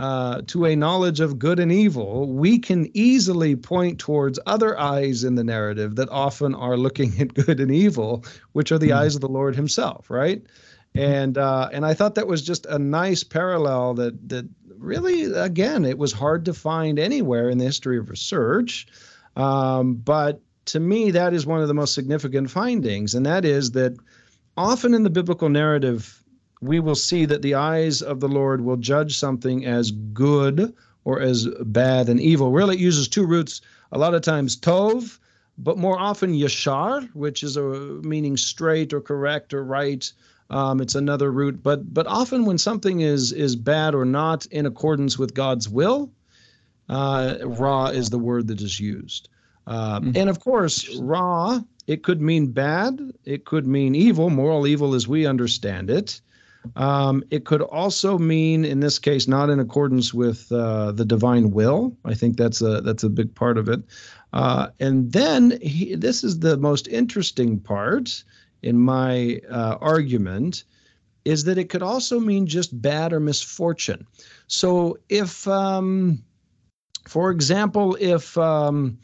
uh, to a knowledge of good and evil, we can easily point towards other eyes in the narrative that often are looking *laughs* at good and evil, which are the Mhm. eyes of the Lord Himself, right? And uh, and I thought that was just a nice parallel that that really, again, it was hard to find anywhere in the history of research. Um, but to me, that is one of the most significant findings, and that is that often in the biblical narrative, we will see that the eyes of the Lord will judge something as good or as bad and evil. Really, it uses two roots. A lot of times, tov, but more often yashar, which is a meaning straight or correct or right. Um, it's another root, but but often when something is is bad or not in accordance with God's will, uh, ra is the word that is used. Uh, Mm. And of course, Ra, it could mean bad, it could mean evil, moral evil as we understand it. Um, it could also mean, in this case, not in accordance with uh, the divine will. I think that's a that's a big part of it. Uh, and then he, this is the most interesting part in my uh, argument, is that it could also mean just bad or misfortune. So if, um, for example, if um,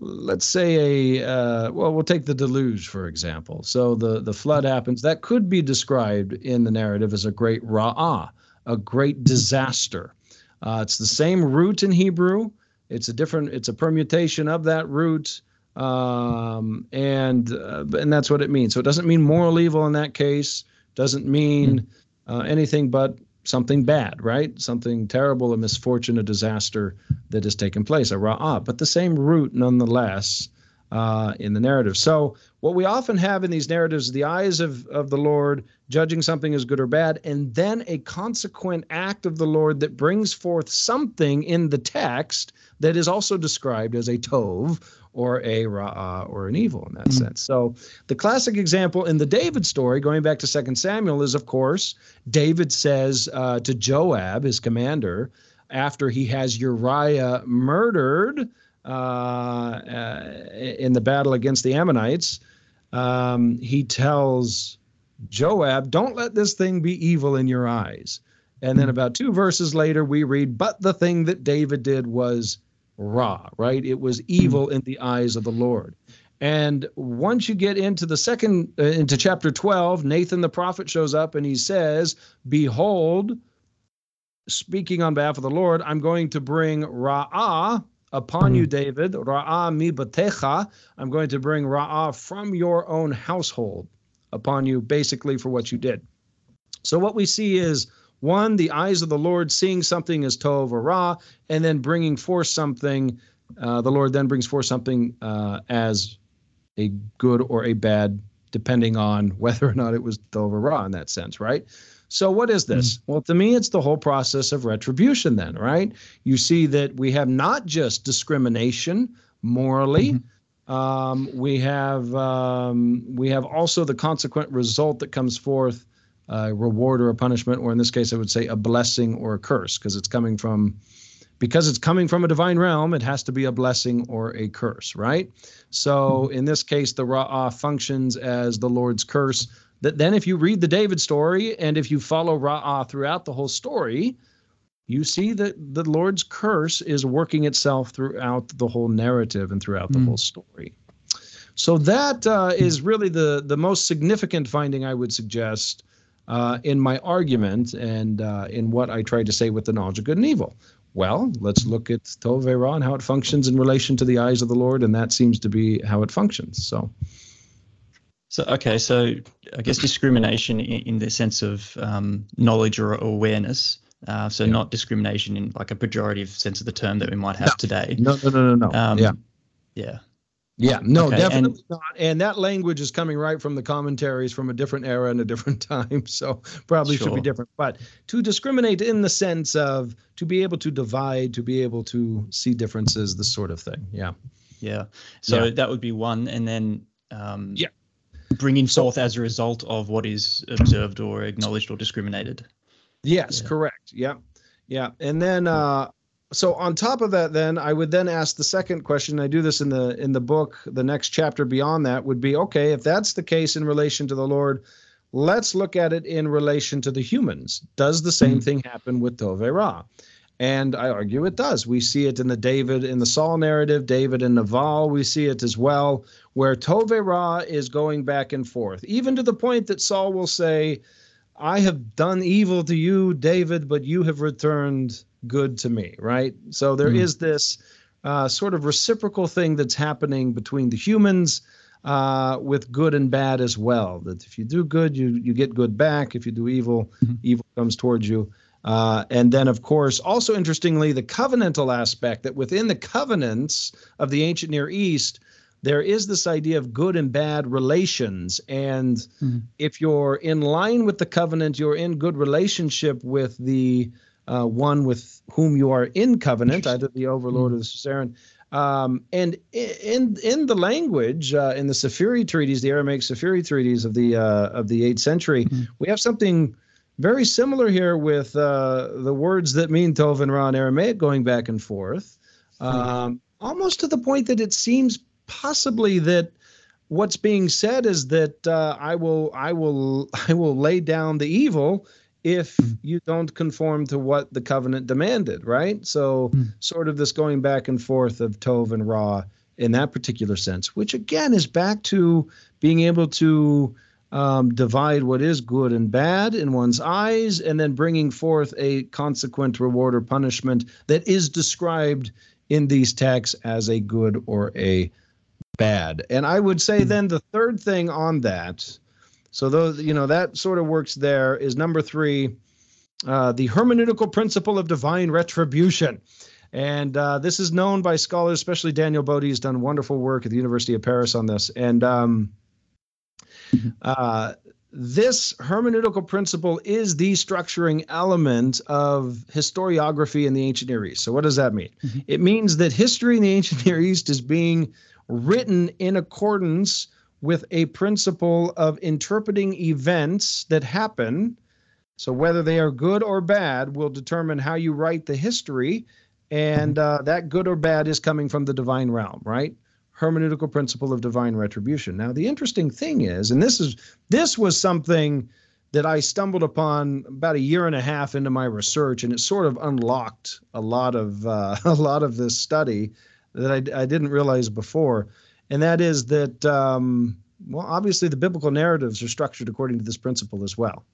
let's say a uh, well we'll take the deluge for example. So the the flood happens. That could be described in the narrative as a great ra'ah a great disaster. Uh, it's the same root in hebrew. It's a different it's a permutation of that root um, and uh, and that's what it means. So it doesn't mean moral evil in that case doesn't mean uh, anything but something bad right? Something terrible a misfortune a disaster that has taken place, a ra'ah, but the same root nonetheless uh, in the narrative. So, what we often have in these narratives, is the eyes of, of the Lord judging something as good or bad, and then a consequent act of the Lord that brings forth something in the text that is also described as a tov or a ra'ah or an evil in that Mm. sense. So, the classic example in the David story, going back to Second Samuel, is of course, David says uh, to Joab, his commander, after he has Uriah murdered in the battle against the Ammonites, um, he tells Joab, Don't let this thing be evil in your eyes. And then about two verses later, we read, But the thing that David did was ra, right? It was evil in the eyes of the Lord. And once you get into the second, uh, into chapter 12, Nathan the prophet shows up and he says, Behold, speaking on behalf of the Lord, I'm going to bring Ra'ah upon you, David. Ra'ah mi batecha. I'm going to bring Ra'ah from your own household upon you, basically for what you did. So what we see is one, the eyes of the Lord seeing something as tov or ra, and then bringing forth something. Uh, the Lord then brings forth something uh, as a good or a bad, depending on *laughs* whether or not it was tov or ra in that sense, right? So what is this? Well, to me, it's the whole process of retribution. Then, right? You see that we have not just discrimination morally. Um, we have um, we have also the consequent result that comes forth, a reward or a punishment, or in this case, I would say a blessing or a curse, because it's coming from because it's coming from a divine realm, it has to be a blessing or a curse, right? So in this case, the Ra'ah functions as the Lord's curse. That then, if you read the David story and if you follow Ra'ah throughout the whole story, you see that the Lord's curse is working itself throughout the whole narrative and throughout the Mm. whole story. So that uh, is really the the most significant finding I would suggest uh, in my argument and uh, in what I tried to say with the knowledge of good and evil. Well, let's look at Tov Ra and how it functions in relation to the eyes of the Lord, and that seems to be how it functions. So, So okay, so I guess discrimination in, in the sense of um, knowledge or awareness. Uh, so Yeah. not discrimination in like a pejorative sense of the term that we might have today. no, no, no, no, no. Um, yeah, Yeah. yeah, no, okay, definitely not. And that language is coming right from the commentaries from a different era and a different *laughs* time, so probably should be different. But to discriminate in the sense of to be able to divide, to be able to see differences, this sort of thing. Yeah. Yeah. So Yeah. that would be one, and then um, Yeah. Bringing forth as a result of what is observed or acknowledged or discriminated. Yes, Yeah. correct. Yeah. Yeah. And then uh so on top of that then I would then ask the second question. I do this in the in the book. The next chapter beyond that would be okay, if that's the case in relation to the Lord, let's look at it in relation to the humans. Does the same Mhm. thing happen with Tove Ra? And I argue it does. We see it in the David, in the Saul narrative, David and Naval, we see it as well, where Tove Ra is going back and forth, even to the point that Saul will say, I have done evil to you, David, but you have returned good to me, right? So there is Mhm. this uh, sort of reciprocal thing that's happening between the humans uh, with good and bad as well. That if you do good, you you get good back. If you do evil, Mhm. evil comes towards you. Uh, and then, of course, also interestingly, the covenantal aspect that within the covenants of the ancient Near East, there is this idea of good and bad relations. And Mhm. if you're in line with the covenant, you're in good relationship with the uh, one with whom you are in covenant, either the overlord or the suzerain. Um, and in in the language, uh, in the Sefire treaties, the Aramaic Sefire treaties of the uh, of the eighth century, mm-hmm. we have something very similar here with uh, the words that mean Tov and Ra in Aramaic going back and forth, um, mm-hmm. almost to the point that it seems possibly that what's being said is that uh, I will I will *laughs* I will lay down the evil if mm. you don't conform to what the covenant demanded, right? So mm. sort of this going back and forth of Tov and Ra in that particular sense, which again is back to being able to um, divide what is good and bad in one's eyes, and then bringing forth a consequent reward or punishment that is described in these texts as a good or a bad. And I would say hmm. then the third thing on that, so those you know that sort of works there is number three, uh, the hermeneutical principle of divine retribution. And uh, this is known by scholars, especially Daniel Bodi has done wonderful work at the University of Paris on this. And um, mm-hmm. uh, this hermeneutical principle is the structuring element of historiography in the ancient Near East. So, what does that mean? Mm-hmm. It means that history in the ancient Near East is being written in accordance with a principle of interpreting events that happen. So, whether they are good or bad will determine how you write the history. And uh, that good or bad is coming from the divine realm, right? Hermeneutical principle of divine retribution. Now, the interesting thing is, and this is this was something that I stumbled upon about a year and a half into my research, and it sort of unlocked a lot of uh, *laughs* a lot of this study that I, I didn't realize before, and that is that um, well, obviously the biblical narratives are structured according to this principle as well.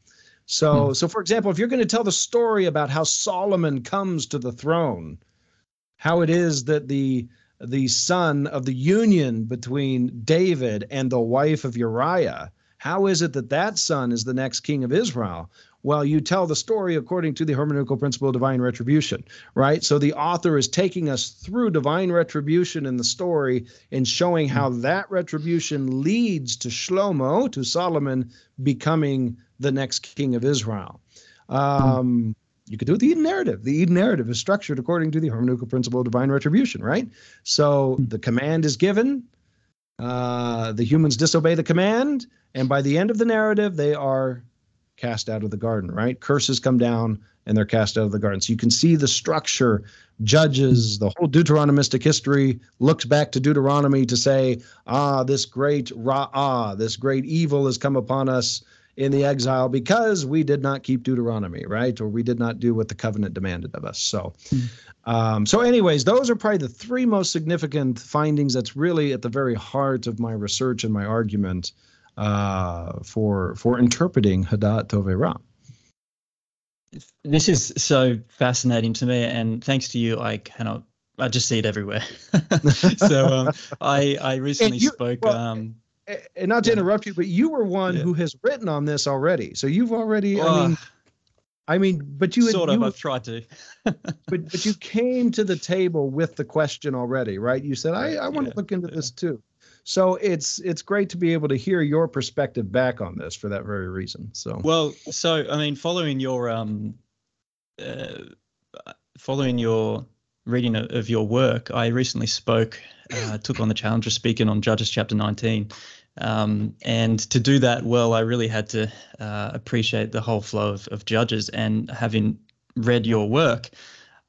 So, hmm. so for example, if you're going to tell the story about how Solomon comes to the throne, how it is that the the son of the union between David and the wife of Uriah, how is it that that son is the next king of Israel? Well, you tell the story according to the hermeneutical principle of divine retribution, right? So the author is taking us through divine retribution in the story and showing how hmm. that retribution leads to Shlomo, to Solomon, becoming the next king of Israel. Um, you could do the Eden narrative. The Eden narrative is structured according to the hermeneutical principle of divine retribution, right? So hmm. the command is given, uh, the humans disobey the command, and by the end of the narrative, they are cast out of the garden, right? Curses come down and they're cast out of the garden. So you can see the structure. Judges, the whole Deuteronomistic history looks back to Deuteronomy to say, ah, this great ra'ah, this great evil has come upon us in the exile because we did not keep Deuteronomy, right? Or we did not do what the covenant demanded of us. So, um, so anyways, those are probably the three most significant findings. That's really at the very heart of my research and my argument uh, for for interpreting Hadat Tovera. This is so fascinating to me, and thanks to you, I cannot. I just see it everywhere. *laughs* so um, I I recently you, spoke. Well, um, and not to yeah. interrupt you, but you were one yeah. who has written on this already. So you've already. Uh, I mean, I mean, but you sort of. You, I've tried to. *laughs* but but you came to the table with the question already, right? You said, "I I want yeah, to look into this too." So it's it's great to be able to hear your perspective back on this for that very reason. So well, so I mean, following your um, uh, following your reading of your work, I recently spoke, uh, *coughs* took on the challenge of speaking on Judges chapter 19. Um, and to do that well, I really had to uh, appreciate the whole flow of, of Judges. And having read your work,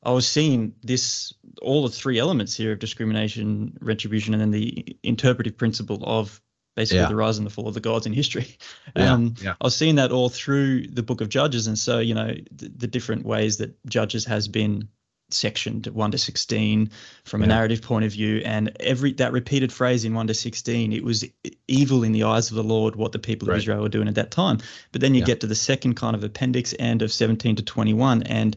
I was seeing this all the three elements here of discrimination, retribution, and then the interpretive principle of basically yeah. the rise and the fall of the gods in history. Yeah, um, yeah. I was seeing that all through the book of Judges. And so, you know, the, the different ways that Judges has been sectioned 1 to 16 from a narrative point of view and every that repeated phrase in 1 to 16 it was evil in the eyes of the lord what the people right. of israel were doing at that time but then you get to the second kind of appendix end of 17 to 21 and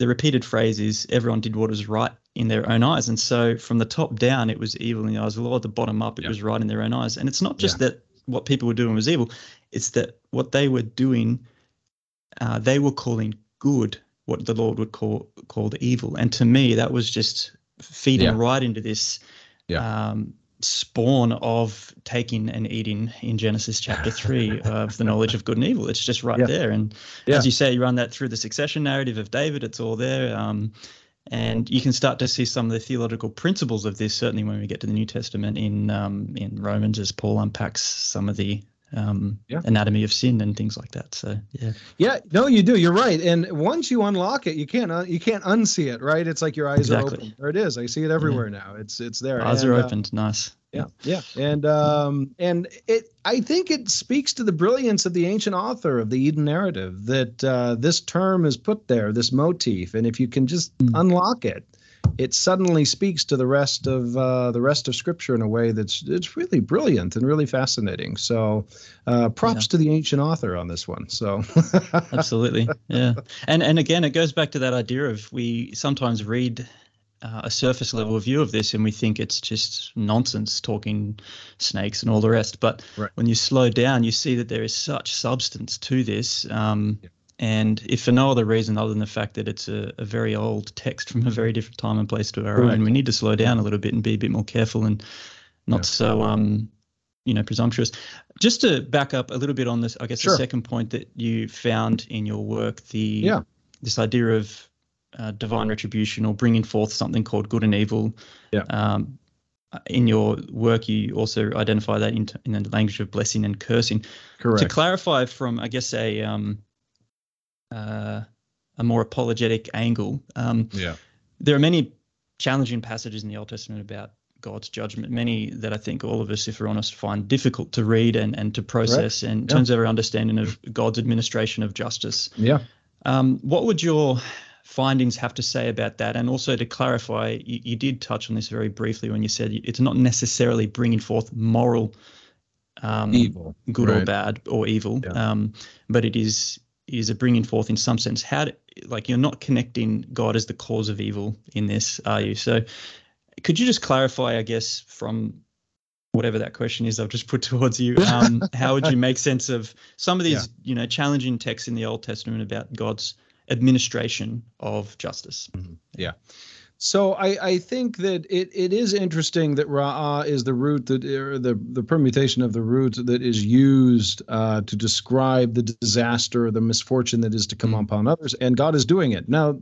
the repeated phrase is everyone did what was right in their own eyes. And so from the top down, it was evil in the eyes of the Lord. The bottom up, it was right in their own eyes. And it's not just yeah. that what people were doing was evil, it's that what they were doing, uh, they were calling good what the Lord would call called evil. And to me, that was just feeding yeah. right into this um, spawn of taking and eating in Genesis chapter three *laughs* of the knowledge of good and evil. It's just right yeah. there. And yeah. as you say, you run that through the succession narrative of David. It's all there. Um, and you can start to see some of the theological principles of this certainly when we get to the New Testament in um, in Romans as Paul unpacks some of the um, Yeah. anatomy of sin and things like that. So yeah, Yeah, no, you do. You're right. And once you unlock it, you can't un- you can't unsee it, right? It's like your eyes are open. There it is. I see it everywhere now. It's it's there. eyes And, are uh, opened. Nice. yeah, yeah, and um, and it. I think it speaks to the brilliance of the ancient author of the Eden narrative that uh, this term is put there, this motif, and if you can just Mm. unlock it, it suddenly speaks to the rest of uh, the rest of Scripture in a way that's it's really brilliant and really fascinating. So, uh, props to the ancient author on this one. So, *laughs* Absolutely. Yeah. And and again, it goes back to that idea of we sometimes read uh, a surface level view of this and we think it's just nonsense talking snakes and all the rest. But Right. when you slow down, you see that there is such substance to this. Um, Yeah. And if for no other reason other than the fact that it's a, a very old text from a very different time and place to our Correct. own, we need to slow down a little bit and be a bit more careful and not Yeah. so um, you know presumptuous. Just to back up a little bit on this, I guess Sure. the second point that you found in your work, the Yeah. this idea of uh, divine retribution or bringing forth something called good and evil. Yeah. Um, in your work, you also identify that in, in the language of blessing and cursing. Correct. To clarify from, I guess, a um, uh, a more apologetic angle, um, Yeah. there are many challenging passages in the Old Testament about God's judgment, many that I think all of us, if we're honest, find difficult to read and, and to process in Yeah. terms of our understanding of God's administration of justice. Yeah. Um, what would your findings have to say about that? And also to clarify, you, you did touch on this very briefly when you said it's not necessarily bringing forth moral um, Evil. good or bad or evil, Yeah. um, but it is is a bringing forth in some sense. How do, like you're not connecting God as the cause of evil in this, are you? So could you just clarify, I guess, from whatever that question is I've just put *laughs* towards you, um, how would you make sense of some of these, you know, challenging texts in the Old Testament about God's administration of justice? So I, I think that it, it is interesting that Ra'ah is the root that or the the permutation of the root that is used uh, to describe the disaster the misfortune that is to come Mm. upon others, and God is doing it now.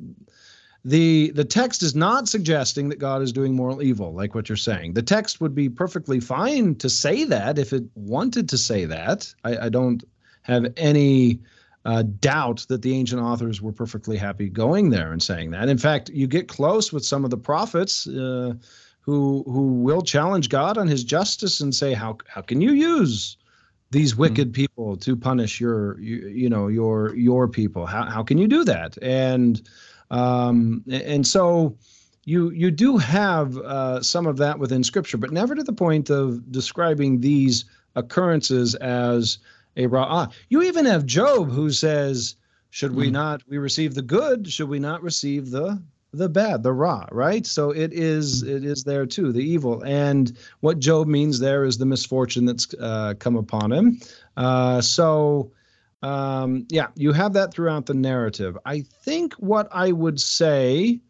The the text is not suggesting that God is doing moral evil, like what you're saying. The text would be perfectly fine to say that if it wanted to say that. I, I don't have any uh, doubt that the ancient authors were perfectly happy going there and saying that. In fact, you get close with some of the prophets uh, who who will challenge God on His justice and say, "How how can you use these wicked people to punish your you, you know your your people? How how can you do that?" And um, and so you you do have uh, some of that within Scripture, but never to the point of describing these occurrences as a. You even have Job who says, "Should we Mm. not we receive the good? Should we not receive the the bad, the ra?" Right. So it is it is there too, the evil. And what Job means there is the misfortune that's uh, come upon him. Uh, so um, yeah, you have that throughout the narrative. I think what I would say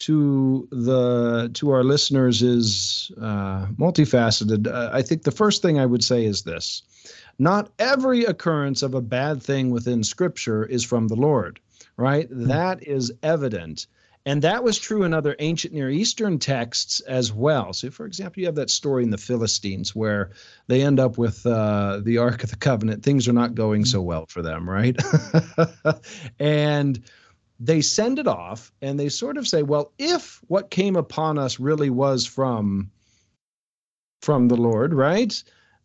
to the to our listeners is uh, multifaceted. Uh, I think the first thing I would say is this: not every occurrence of a bad thing within Scripture is from the Lord. Right? That is evident. And that was true in other ancient Near Eastern texts as well. So, for example, you have that story in the Philistines where they end up with uh, the Ark of the Covenant. Things are not going so well for them, right? *laughs* and they send it off and they sort of say, well, if what came upon us really was from from the Lord, right?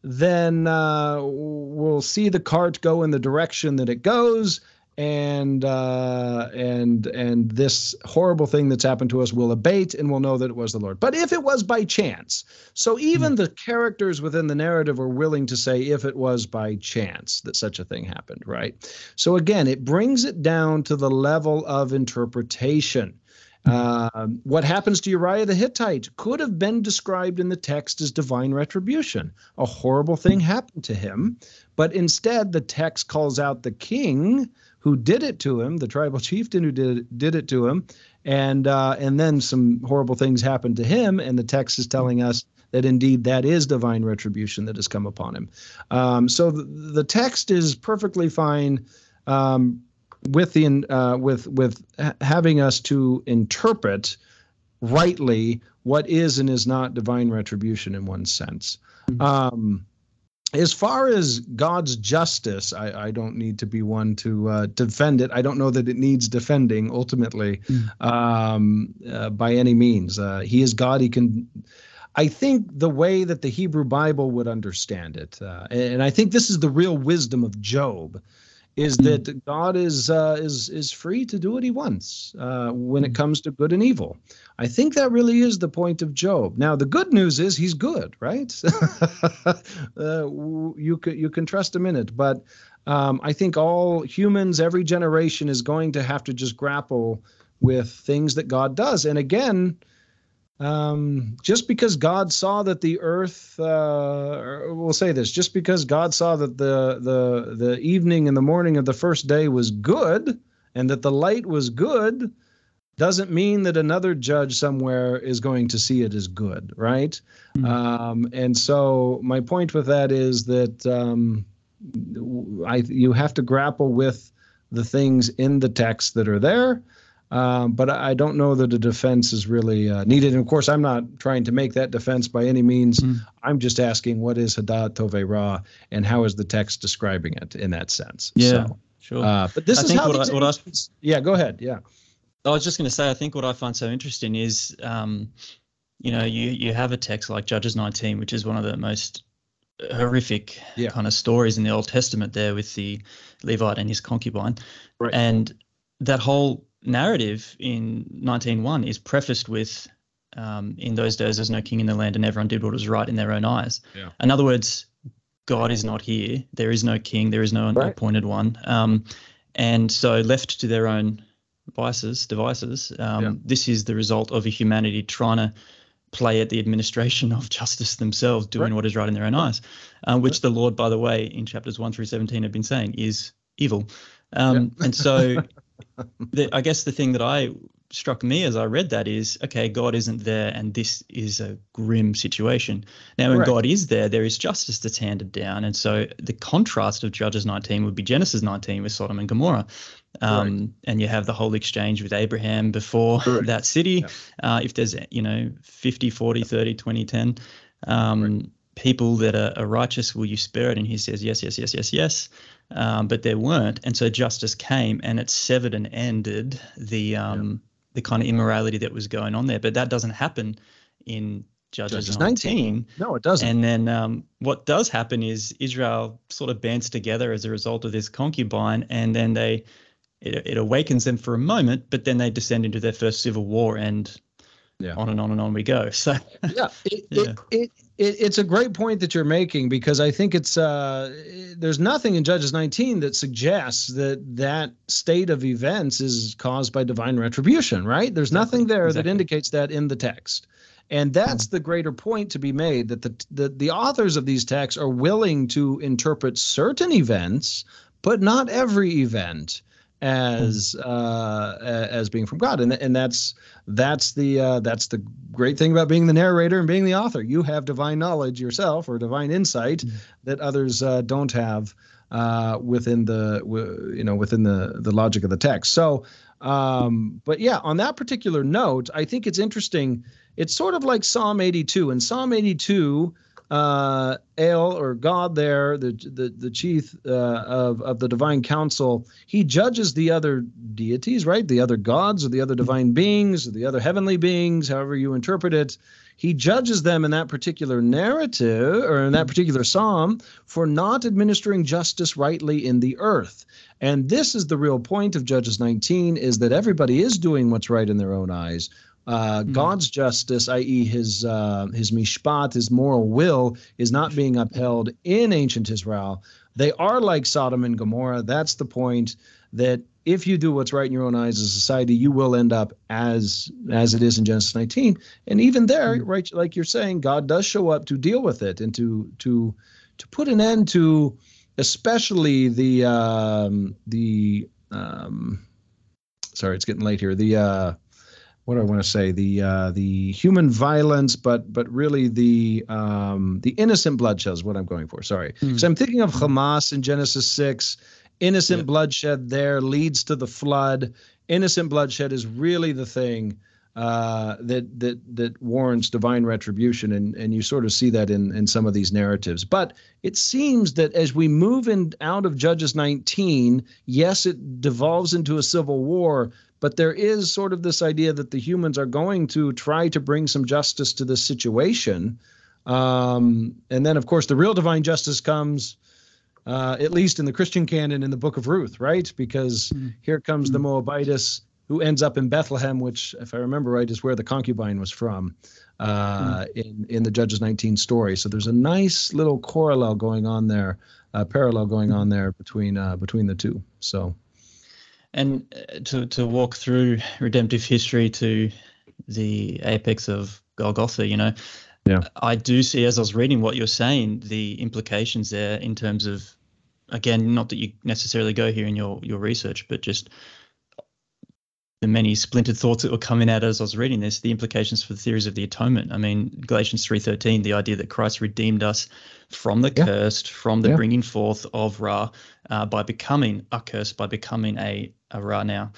Then uh, we'll see the cart go in the direction that it goes, and uh, and and this horrible thing that's happened to us will abate, and we'll know that it was the Lord. But if it was by chance, so even the characters within the narrative are willing to say if it was by chance that such a thing happened, right? So again, it brings it down to the level of interpretation. Um, what happens to Uriah the Hittite could have been described in the text as divine retribution. A horrible thing happened to him, but instead the text calls out the king who did it to him, the tribal chieftain who did did it to him, and uh, and then some horrible things happened to him, and the text is telling us that indeed that is divine retribution that has come upon him. Um, so the, the text is perfectly fine. Um, with the uh, with with having us to interpret rightly what is and is not divine retribution in one sense. Mm-hmm. Um, as far as God's justice, I, I, don't need to be one to uh, defend it. I don't know that it needs defending ultimately mm. um, uh, by any means. Uh, he is God. He can. I think the way that the Hebrew Bible would understand it, uh, and I think this is the real wisdom of Job, is mm. that God is uh, is is free to do what He wants uh, when it mm. comes to good and evil. I think that really is the point of Job. Now, the good news is He's good, right? *laughs* uh, you can you can trust Him in it, but um, I think all humans, every generation, is going to have to just grapple with things that God does, and again um, just because God saw that the earth, uh, we'll say this, just because God saw that the the the evening and the morning of the first day was good, and that the light was good, doesn't mean that another judge somewhere is going to see it as good, right? Mm-hmm. Um, and so my point with that is that um, I you have to grapple with the things in the text that are there um, but I don't know that a defense is really uh, needed. And of course, I'm not trying to make that defense by any means. Mm. I'm just asking what is Hadad Tove Ra and how is the text describing it in that sense? Yeah, so, sure. Uh, but this I is how what I, what I, yeah, go ahead. Yeah. I was just going to say, I think what I find so interesting is, um, you know, you, you have a text like Judges 19, which is one of the most horrific yeah. kind of stories in the Old Testament there with the Levite and his concubine. Right. And that whole narrative in 19.1 is prefaced with um, in those days there's no king in the land and everyone did what was right in their own eyes. Yeah. In other words, God is not here. There is no king. There is no right. appointed one. Um, and so left to their own vices, devices, um, yeah. this is the result of a humanity trying to play at the administration of justice themselves, doing right. what is right in their own eyes, uh, which right. the Lord, by the way, in chapters 1 through 17 have been saying is evil. Um, yeah. and so *laughs* the, I guess the thing that I struck me as I read that is okay, God isn't there, and this is a grim situation. Now, when God is there, there is justice that's handed down, and so the contrast of Judges 19 would be Genesis 19 with Sodom and Gomorrah. Um, right. And you have the whole exchange with Abraham before right. that city. Yeah. Uh, if there's, you know, 50, 40, 30, 20, 10, um, right. people that are, are righteous, will you spare it? And he says, yes, yes, yes, yes, yes um, but there weren't, and so justice came and it severed and ended the um, yeah. the kind of immorality that was going on there. But that doesn't happen in Judges, Judges 19. 19. No, it doesn't. And then um, what does happen is Israel sort of bands together as a result of this concubine, and then they it, it awakens them for a moment, but then they descend into their first civil war, and yeah. on and on and on we go. *laughs* So yeah, it, yeah. It, it, it, it's a great point that you're making because I think it's uh, there's nothing in Judges 19 that suggests that that state of events is caused by divine retribution, right? There's exactly. nothing there exactly. that indicates that in the text. And that's the greater point to be made that the, the the authors of these texts are willing to interpret certain events, but not every event as uh, as being from God, and and that's that's the uh, that's the great thing about being the narrator and being the author. You have divine knowledge yourself or divine insight mm-hmm. that others uh, don't have uh, within the you know within the the logic of the text. So, um, but yeah, on that particular note, I think it's interesting. It's sort of like Psalm 82, and Psalm 82 uh, El or God there, the the, the chief uh, of of the divine council, he judges the other deities, right? The other gods or the other divine beings or the other heavenly beings, however you interpret it. He judges them in that particular narrative or in that particular psalm for not administering justice rightly in the earth. And this is the real point of Judges 19 is that everybody is doing what's right in their own eyes uh, mm God's justice, i.e., his uh, his mishpat, his moral will, is not being upheld in ancient Israel. They are like Sodom and Gomorrah. That's the point. That if you do what's right in your own eyes as a society, you will end up as as it is in Genesis 19. And even there, mm right, like you're saying, God does show up to deal with it and to to to put an end to, especially the um, the um, sorry, it's getting late here. The uh, what do I want to say the uh, the human violence, but but really the um, the innocent bloodshed is what I'm going for. Sorry, mm. so I'm thinking of Hamas in Genesis six innocent yep. bloodshed there leads to the flood. Innocent bloodshed is really the thing uh, that that that warrants divine retribution, and and you sort of see that in in some of these narratives. But it seems that as we move in out of Judges 19, yes, it devolves into a civil war, but there is sort of this idea that the humans are going to try to bring some justice to this situation. Um, and then, of course, the real divine justice comes, uh, at least in the Christian canon, in the Book of Ruth, right? Because mm-hmm. here comes the Moabitess who ends up in Bethlehem, which, if I remember right, is where the concubine was from uh, mm. in in the Judges 19 story. So there's a nice little parallel going on there, uh, parallel going on there between uh, between the two. So, and uh, to to walk through redemptive history to the apex of Golgotha, you know, yeah, I do see as I was reading what you're saying, the implications there in terms of, again, not that you necessarily go here in your your research, but just the many splintered thoughts that were coming out as I was reading this, the implications for the theories of the atonement. I mean, Galatians 3:13, the idea that Christ redeemed us from the yeah. cursed, from the yeah. bringing forth of Ra, uh, by becoming a curse, by becoming a, a Ra now.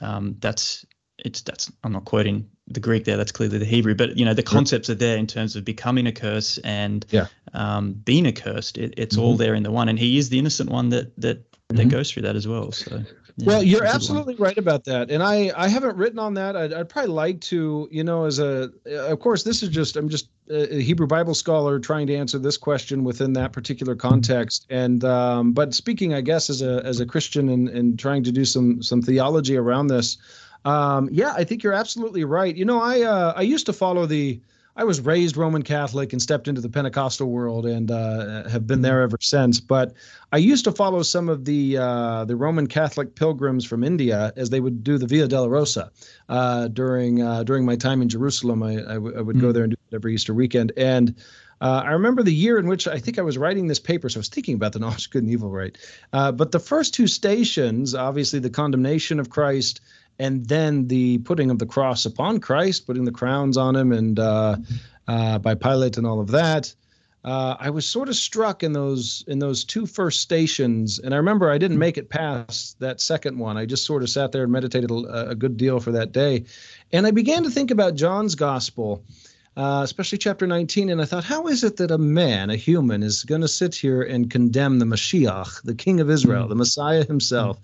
Um, that's it's that's I'm not quoting the Greek there. That's clearly the Hebrew, but you know the concepts are there in terms of becoming a curse and yeah. um, being accursed. It, it's mm-hmm. all there in the one, and he is the innocent one that that mm-hmm. that goes through that as well. So well, you're absolutely right about that, and I I haven't written on that. I'd, I'd probably like to, you know, as a of course this is just I'm just a Hebrew Bible scholar trying to answer this question within that particular context, and um, but speaking, I guess, as a as a Christian and and trying to do some some theology around this. Um, yeah, I think you're absolutely right. You know, I uh, I used to follow the I was raised Roman Catholic and stepped into the Pentecostal world and uh, have been there ever since. But I used to follow some of the uh, the Roman Catholic pilgrims from India as they would do the Via Dolorosa uh, during uh, during my time in Jerusalem. I, I, w- I would mm-hmm. go there and do it every Easter weekend. And uh, I remember the year in which I think I was writing this paper, so I was thinking about the knowledge of good and evil, right? Uh, but the first two stations, obviously, the condemnation of Christ and then the putting of the cross upon Christ, putting the crowns on him, and uh, uh, by Pilate and all of that. Uh, I was sort of struck in those in those two first stations, and I remember I didn't make it past that second one. I just sort of sat there and meditated a, a good deal for that day, and I began to think about John's gospel, uh, especially chapter 19, and I thought, how is it that a man, a human, is going to sit here and condemn the Mashiach, the King of Israel, mm-hmm. the Messiah himself,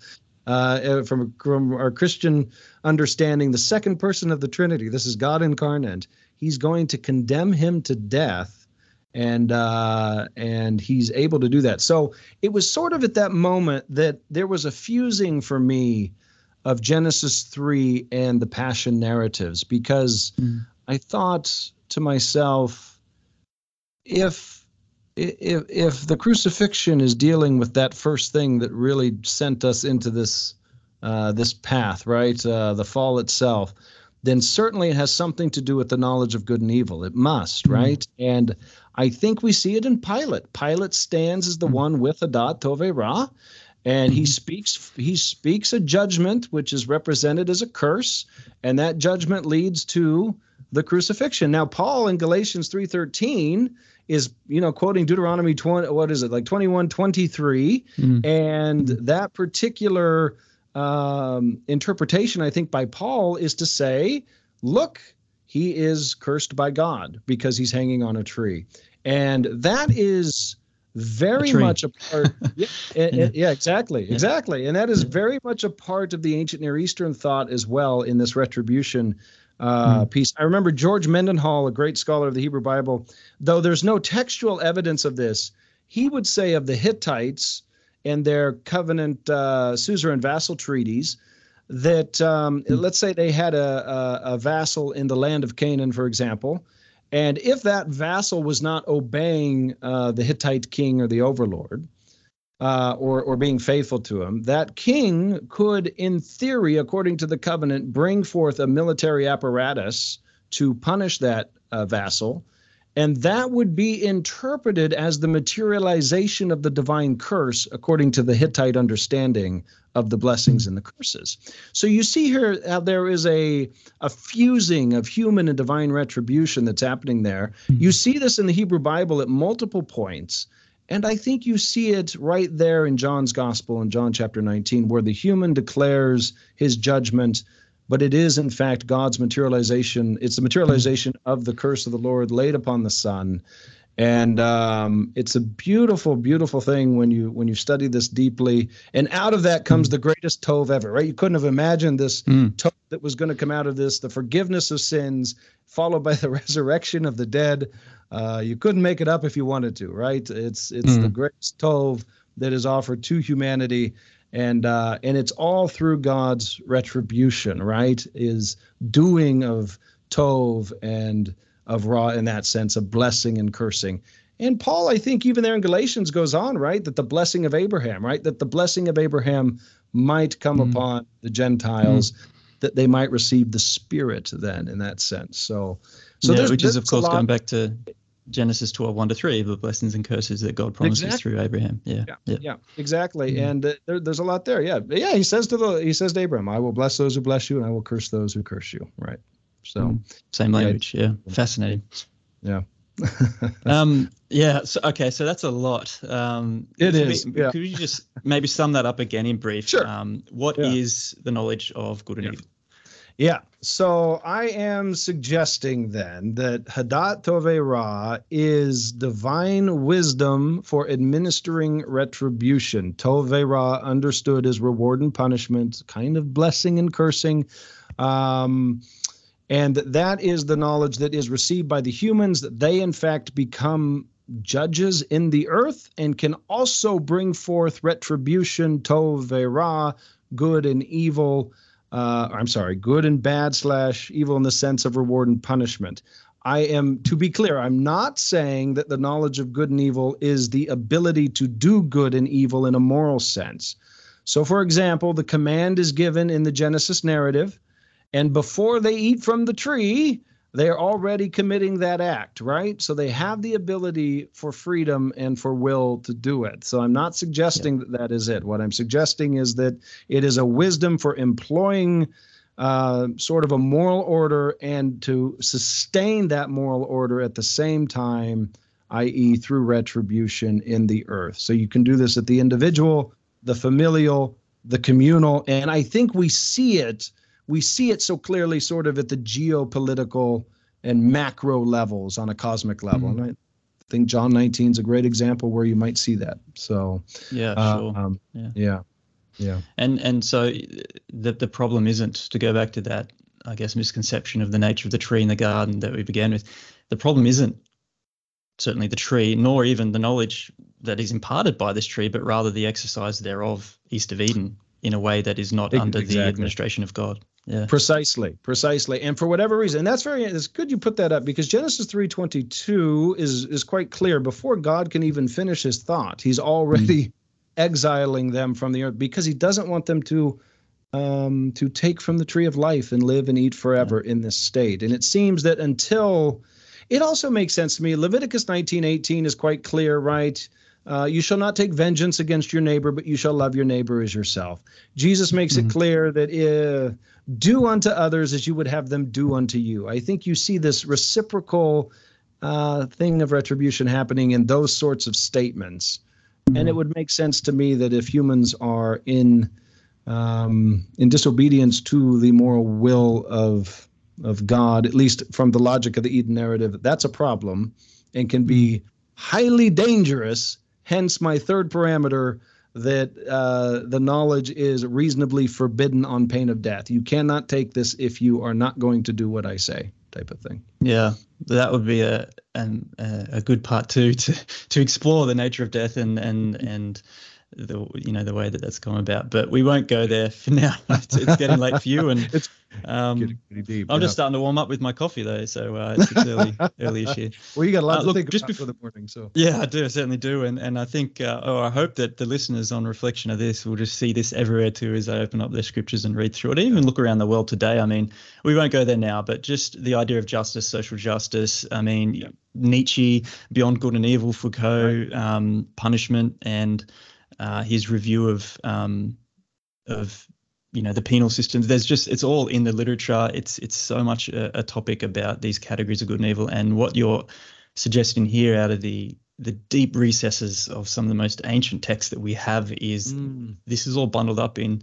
uh, from, from our Christian understanding, the second person of the Trinity. This is God incarnate. He's going to condemn him to death, and uh, and he's able to do that. So it was sort of at that moment that there was a fusing for me of Genesis three and the Passion narratives because mm. I thought to myself, if if if the crucifixion is dealing with that first thing that really sent us into this uh, this path, right, uh, the fall itself, then certainly it has something to do with the knowledge of good and evil. It must, mm-hmm. right? And I think we see it in Pilate. Pilate stands as the mm-hmm. one with Adat Tove Ra, and he mm-hmm. speaks he speaks a judgment which is represented as a curse, and that judgment leads to the crucifixion. Now, Paul in Galatians three thirteen is you know quoting Deuteronomy 20 what is it like 21 23 mm. and that particular um, interpretation I think by Paul is to say look he is cursed by God because he's hanging on a tree. And that is very much a part *laughs* yeah, yeah, yeah, exactly exactly. And that is very much a part of the ancient near eastern thought as well in this retribution uh, mm. piece. I remember George Mendenhall, a great scholar of the Hebrew Bible, though there's no textual evidence of this, he would say of the Hittites and their covenant uh, suzerain vassal treaties that um, mm. let's say they had a, a, a vassal in the land of Canaan, for example, and if that vassal was not obeying uh, the Hittite king or the overlord, uh, or or being faithful to him, that king could, in theory, according to the covenant, bring forth a military apparatus to punish that uh, vassal, and that would be interpreted as the materialization of the divine curse, according to the Hittite understanding of the blessings and the curses. So you see here how there is a a fusing of human and divine retribution that's happening there. You see this in the Hebrew Bible at multiple points And I think you see it right there in John's gospel in John chapter 19, where the human declares his judgment, but it is in fact God's materialization. It's the materialization of the curse of the Lord laid upon the Son. And um, it's a beautiful, beautiful thing when you when you study this deeply. And out of that comes the greatest tov ever, right? You couldn't have imagined this Mm. tov that was going to come out of this, the forgiveness of sins, followed by the *laughs* resurrection of the dead. Uh, you couldn't make it up if you wanted to, right? It's it's the Mm. greatest tov that is offered to humanity, and uh, and it's all through God's retribution, right? Is doing of tov and of ra in that sense of blessing and cursing. And Paul, I think even there in Galatians goes on, right? That the blessing of Abraham, right? That the blessing of Abraham might come Mm. upon the Gentiles, that they might receive the Spirit then in that sense. So, so yeah, which is of course going back to Genesis 12, 1 to 3, the blessings and curses that God promises Exactly. through Abraham. Yeah. Yeah, Yeah. yeah, exactly. Mhm. And uh, there, there's a lot there. Yeah, yeah. He says to the he says to Abraham, "I will bless those who bless you, and I will curse those who curse you." Right. So, Mm. Same language. Yeah. Fascinating. yeah. *laughs* um, yeah. So, okay. So that's a lot. Um, It could yeah. Could you just maybe sum that up again in brief? Sure. Um, what is the knowledge of good and evil? Yeah. So I am suggesting then that Hadat Tove Ra is divine wisdom for administering retribution. Tove Ra understood as reward and punishment, kind of blessing and cursing. Um, and that is the knowledge that is received by the humans, that they in fact become judges in the earth and can also bring forth retribution, Tove Ra, good and evil uh, I'm sorry, good and bad slash evil in the sense of reward and punishment. I am, to be clear, I'm not saying that the knowledge of good and evil is the ability to do good and evil in a moral sense. So, for example, the command is given in the Genesis narrative, and before they eat from the tree, they are already committing that act, right? So they have the ability for freedom and for will to do it. So I'm not suggesting that that is it. What I'm suggesting is that it is a wisdom for employing uh, sort of a moral order and to sustain that moral order at the same time, i.e., through retribution in the earth. So you can do this at the individual, the familial, the communal, and I think we see it. We see it so clearly, sort of at the geopolitical and macro levels on a cosmic level. Mhm. And I think John 19 is a great example where you might see that. So, Yeah. uh, sure. um, Yeah. yeah, yeah. And and so the the problem isn't to go back to that I guess misconception of the nature of the tree in the garden that we began with. The problem isn't certainly the tree, nor even the knowledge that is imparted by this tree, but rather the exercise thereof east of Eden in a way that is not under the administration of God. Yeah. Precisely, precisely, and for whatever reason, and that's very it's good you put that up because Genesis three twenty two is is quite clear. Before God can even finish his thought, He's already exiling them from the earth because He doesn't want them to um, to take from the tree of life and live and eat forever in this state. And it seems that until it also makes sense to me. Leviticus nineteen eighteen is quite clear, right? Uh, you shall not take vengeance against your neighbor, but you shall love your neighbor as yourself. Jesus makes Mhm. it clear that uh, do unto others as you would have them do unto you. I think you see this reciprocal uh, thing of retribution happening in those sorts of statements. And it would make sense to me that if humans are in um, in disobedience to the moral will of of God, at least from the logic of the Eden narrative, that's a problem and can be highly dangerous. Hence, my third parameter that uh, the knowledge is reasonably forbidden on pain of death. You cannot take this if you are not going to do what I say, type of thing. Yeah, that would be a an, a good part two to to explore the nature of death and and and the you know the way that that's come about. But we won't go there for *laughs* now. *laughs* It's, it's getting late for you, and *laughs* It's um, deep. I'm yeah. just starting to warm up with my coffee though, so uh, it's, it's early early-ish here. well, you got a lot uh, to look, think just about bef- the morning. So Yeah, I do. I certainly do. And and I think, uh, or I hope that the listeners on reflection of this will just see this everywhere too as they open up their scriptures and read through it. Even look around the world today. I mean, we won't go there now, but just the idea of justice, social justice. I mean, Nietzsche, Beyond Good and Evil, Foucault, um, punishment, and uh, his review of um, of you know the penal systems. There's just it's all in the literature. It's it's so much a, a topic about these categories of good and evil. And what you're suggesting here out of the the deep recesses of some of the most ancient texts that we have is mm. this is all bundled up in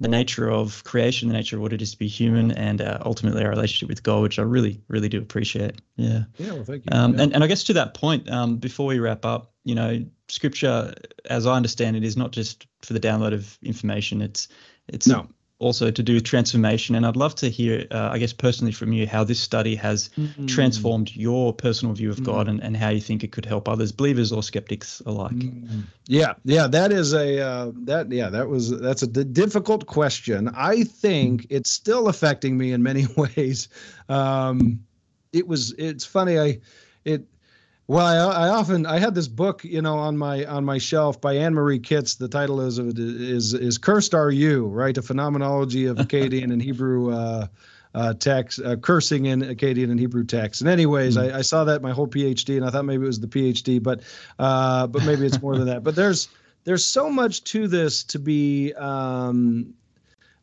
the nature of creation, the nature of what it is to be human, and uh, ultimately our relationship with God, which I really, really do appreciate. Yeah. Yeah. Well, thank you. Um, yeah. and, and I guess to that point, um, before we wrap up, you know, scripture, as I understand it, is not just for the download of information. It's it's no also to do with transformation. And I'd love to hear, uh, I guess, personally from you, how this study has mm-hmm. transformed your personal view of mm-hmm. God and, and how you think it could help others, believers or skeptics alike. Mm-hmm. Yeah, yeah, that is a uh, that yeah that was that's a d- difficult question. I think it's still affecting me in many *laughs* ways. Um, it was it's funny I it well, I, I, often I had this book, you know, on my on my shelf by Anne Marie Kitz. The title is is is "Cursed Are You?" Right, a phenomenology of *laughs* Akkadian and Hebrew uh, uh, text, uh, cursing in Akkadian and Hebrew text. And anyways, mm-hmm. I, I, saw that my whole PhD, and I thought maybe it was the PhD, but uh, but maybe it's more than that. But there's there's so much to this to be um,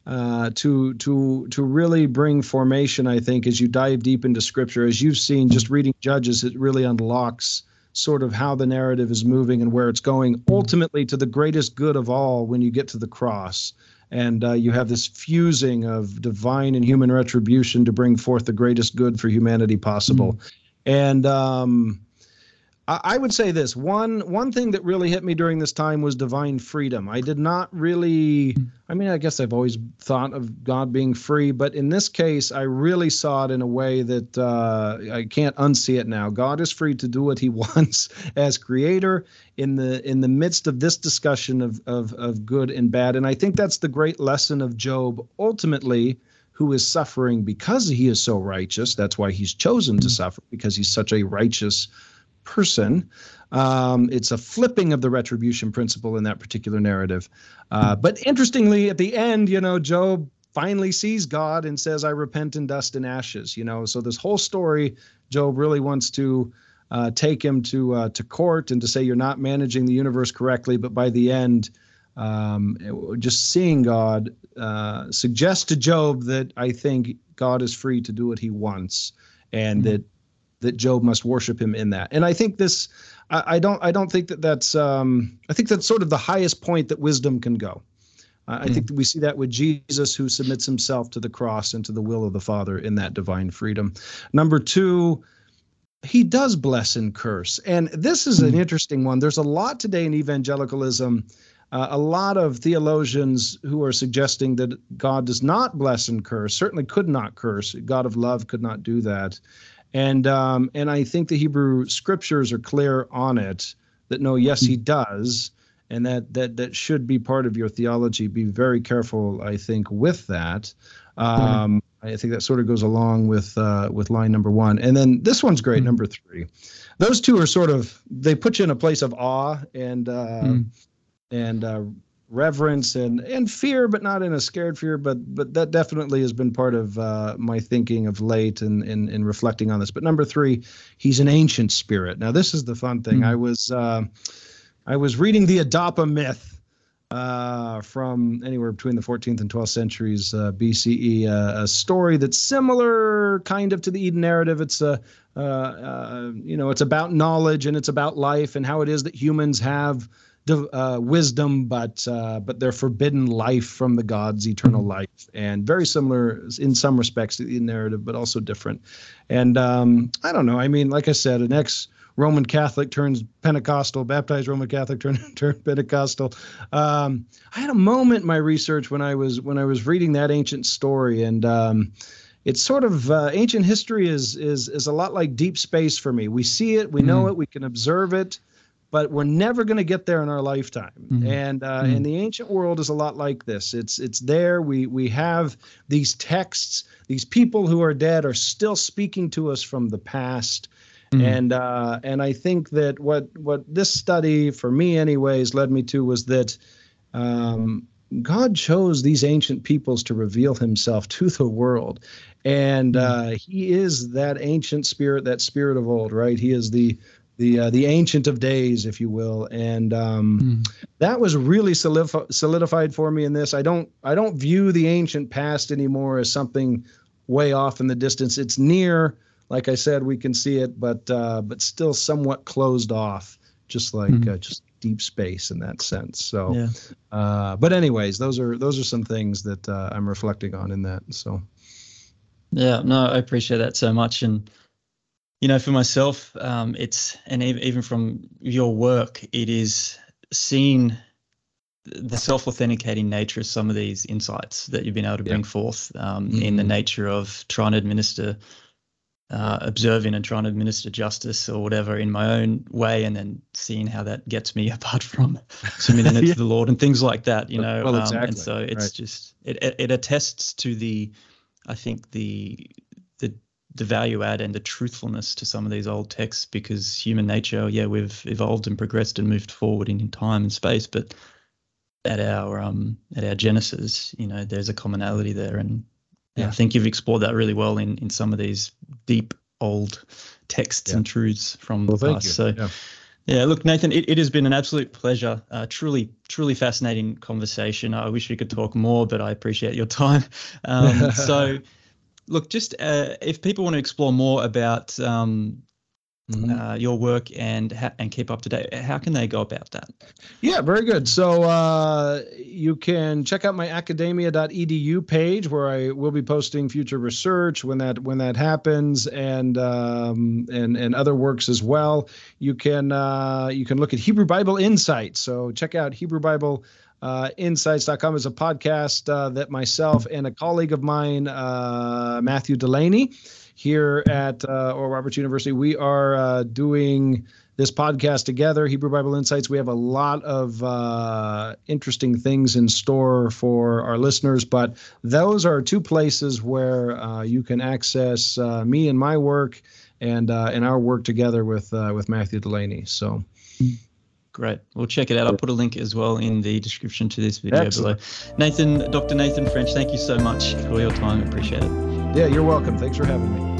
uh, to to to really bring formation. I think as you dive deep into Scripture, as you've seen, just reading Judges, it really unlocks sort of how the narrative is moving and where it's going. Ultimately, to the greatest good of all, when you get to the cross, and uh, you have this fusing of divine and human retribution to bring forth the greatest good for humanity possible, mm-hmm. and um, I would say this one one thing that really hit me during this time was divine freedom. I did not really I mean I guess I've always thought of God being free, but in this case I really saw it in a way that uh, I can't unsee it now. God is free to do what He *laughs* wants as Creator in the in the midst of this discussion of of of good and bad, and I think that's the great lesson of Job. Ultimately, who is suffering because he is so righteous. That's why he's chosen to suffer because he's such a righteous person. Um, it's a flipping of the retribution principle in that particular narrative. Uh, but interestingly, at the end, you know, Job finally sees God and says, I repent in dust and ashes. You know, so this whole story, Job really wants to uh, take him to uh, to court and to say you're not managing the universe correctly. But by the end, um, just seeing God uh, suggests to Job that I think God is free to do what he wants and mm-hmm. that that Job must worship him in that. And I think this, I, I don't, I don't think that that's, um, I think that's sort of the highest point that wisdom can go. I mm. think that we see that with Jesus, who submits himself to the cross and to the will of the Father in that divine freedom. Number two, he does bless and curse. And this is an hmm. interesting one. There's a lot today in evangelicalism, uh, a lot of theologians who are suggesting that God does not bless and curse, certainly could not curse. God of love could not do that and um, and I think the Hebrew scriptures are clear on it that no, yes, he does, and that that that should be part of your theology. Be very careful, I think, with that. Um, I think that sort of goes along with uh, with line number one, and then this one's great, mm. number three. Those two are sort of they put you in a place of awe and uh, mm. and uh, reverence and and fear, but not in a scared fear. But but that definitely has been part of uh, my thinking of late and in, in, in, reflecting on this. But number three, he's an ancient spirit. Now this is the fun thing. Mm-hmm. I was uh, I was reading the Adapa myth uh, from anywhere between the 14th and 12th centuries uh, BCE, uh, a story that's similar kind of to the Eden narrative. It's a uh, uh, you know it's about knowledge and it's about life and how it is that humans have uh, wisdom, but uh, but they're forbidden life from the gods, eternal mm-hmm. life, and very similar in some respects to the narrative, but also different. And um, I don't know. I mean, like I said, an ex Roman Catholic turns Pentecostal, baptized Roman Catholic *laughs* turned turned Pentecostal. Um, I had a moment in my research when I was when I was reading that ancient story, and um, it's sort of uh, ancient history is is is a lot like deep space for me. We see it, we know mm. it, we can observe it but we're never going to get there in our lifetime. Mm-hmm. And uh, mm-hmm. and the ancient world is a lot like this. It's it's there. We we have these texts. These people who are dead are still speaking to us from the past. Mm-hmm. And uh, and I think that what what this study for me anyways led me to was that um, God chose these ancient peoples to reveal Himself to the world, and mm-hmm. uh, He is that ancient spirit, that spirit of old, right? He is the the uh, the ancient of days, if you will, and um, mm. that was really solidif- solidified for me in this. I don't I don't view the ancient past anymore as something way off in the distance. It's near like I said, we can see it, but uh, but still somewhat closed off, just like Mhm. uh, just deep space in that sense. So, Yeah. uh, but anyways, those are those are some things that uh, I'm reflecting on in that. So, Yeah, no, I appreciate that so much. And, you know, for myself, um, it's, and ev- even from your work, it is seeing the self authenticating nature of some of these insights that you've been able to Yeah. bring forth um, in the nature of trying to administer, uh, observing and trying to administer justice or whatever in my own way, and then seeing how that gets me *laughs* apart from *laughs* submitting it Yeah. to the Lord and things like that, you know. Well, um, and so it's right. just, it, it, it attests to the, I think the the value add and the truthfulness to some of these old texts because human nature, yeah, we've evolved and progressed and moved forward in, time and space, but at our um at our genesis, you know, there's a commonality there, and. Yeah. I think you've explored that really well in in some of these deep old texts Yeah. and truths from well, the past. So Yeah. yeah, look, Nathan, it, it has been an absolute pleasure. Uh, truly, truly fascinating conversation. I wish we could talk more, but I appreciate your time. *laughs* Um, so, look, just uh, if people want to explore more about um, Mhm. uh, your work and ha- and keep up to date, how can they go about that? Yeah, very good. So uh, you can check out my academia.edu page where I will be posting future research when that when that happens, and um, and and other works as well. You can uh, you can look at Hebrew Bible Insights. So check out Hebrew Bible. Uh, insights.com is a podcast uh, that myself and a colleague of mine, uh, Matthew Delaney, here at uh, Oral Roberts University, we are uh, doing this podcast together, Hebrew Bible Insights. We have a lot of uh, interesting things in store for our listeners, but those are two places where uh, you can access uh, me and my work and uh, and our work together with uh, with Matthew Delaney. So Great. We'll check it out. I'll put a link as well in the description to this video Excellent. below. Nathan, Dr. Nathan French, thank you so much for your time. Appreciate it. yeah, you're welcome. Thanks for having me.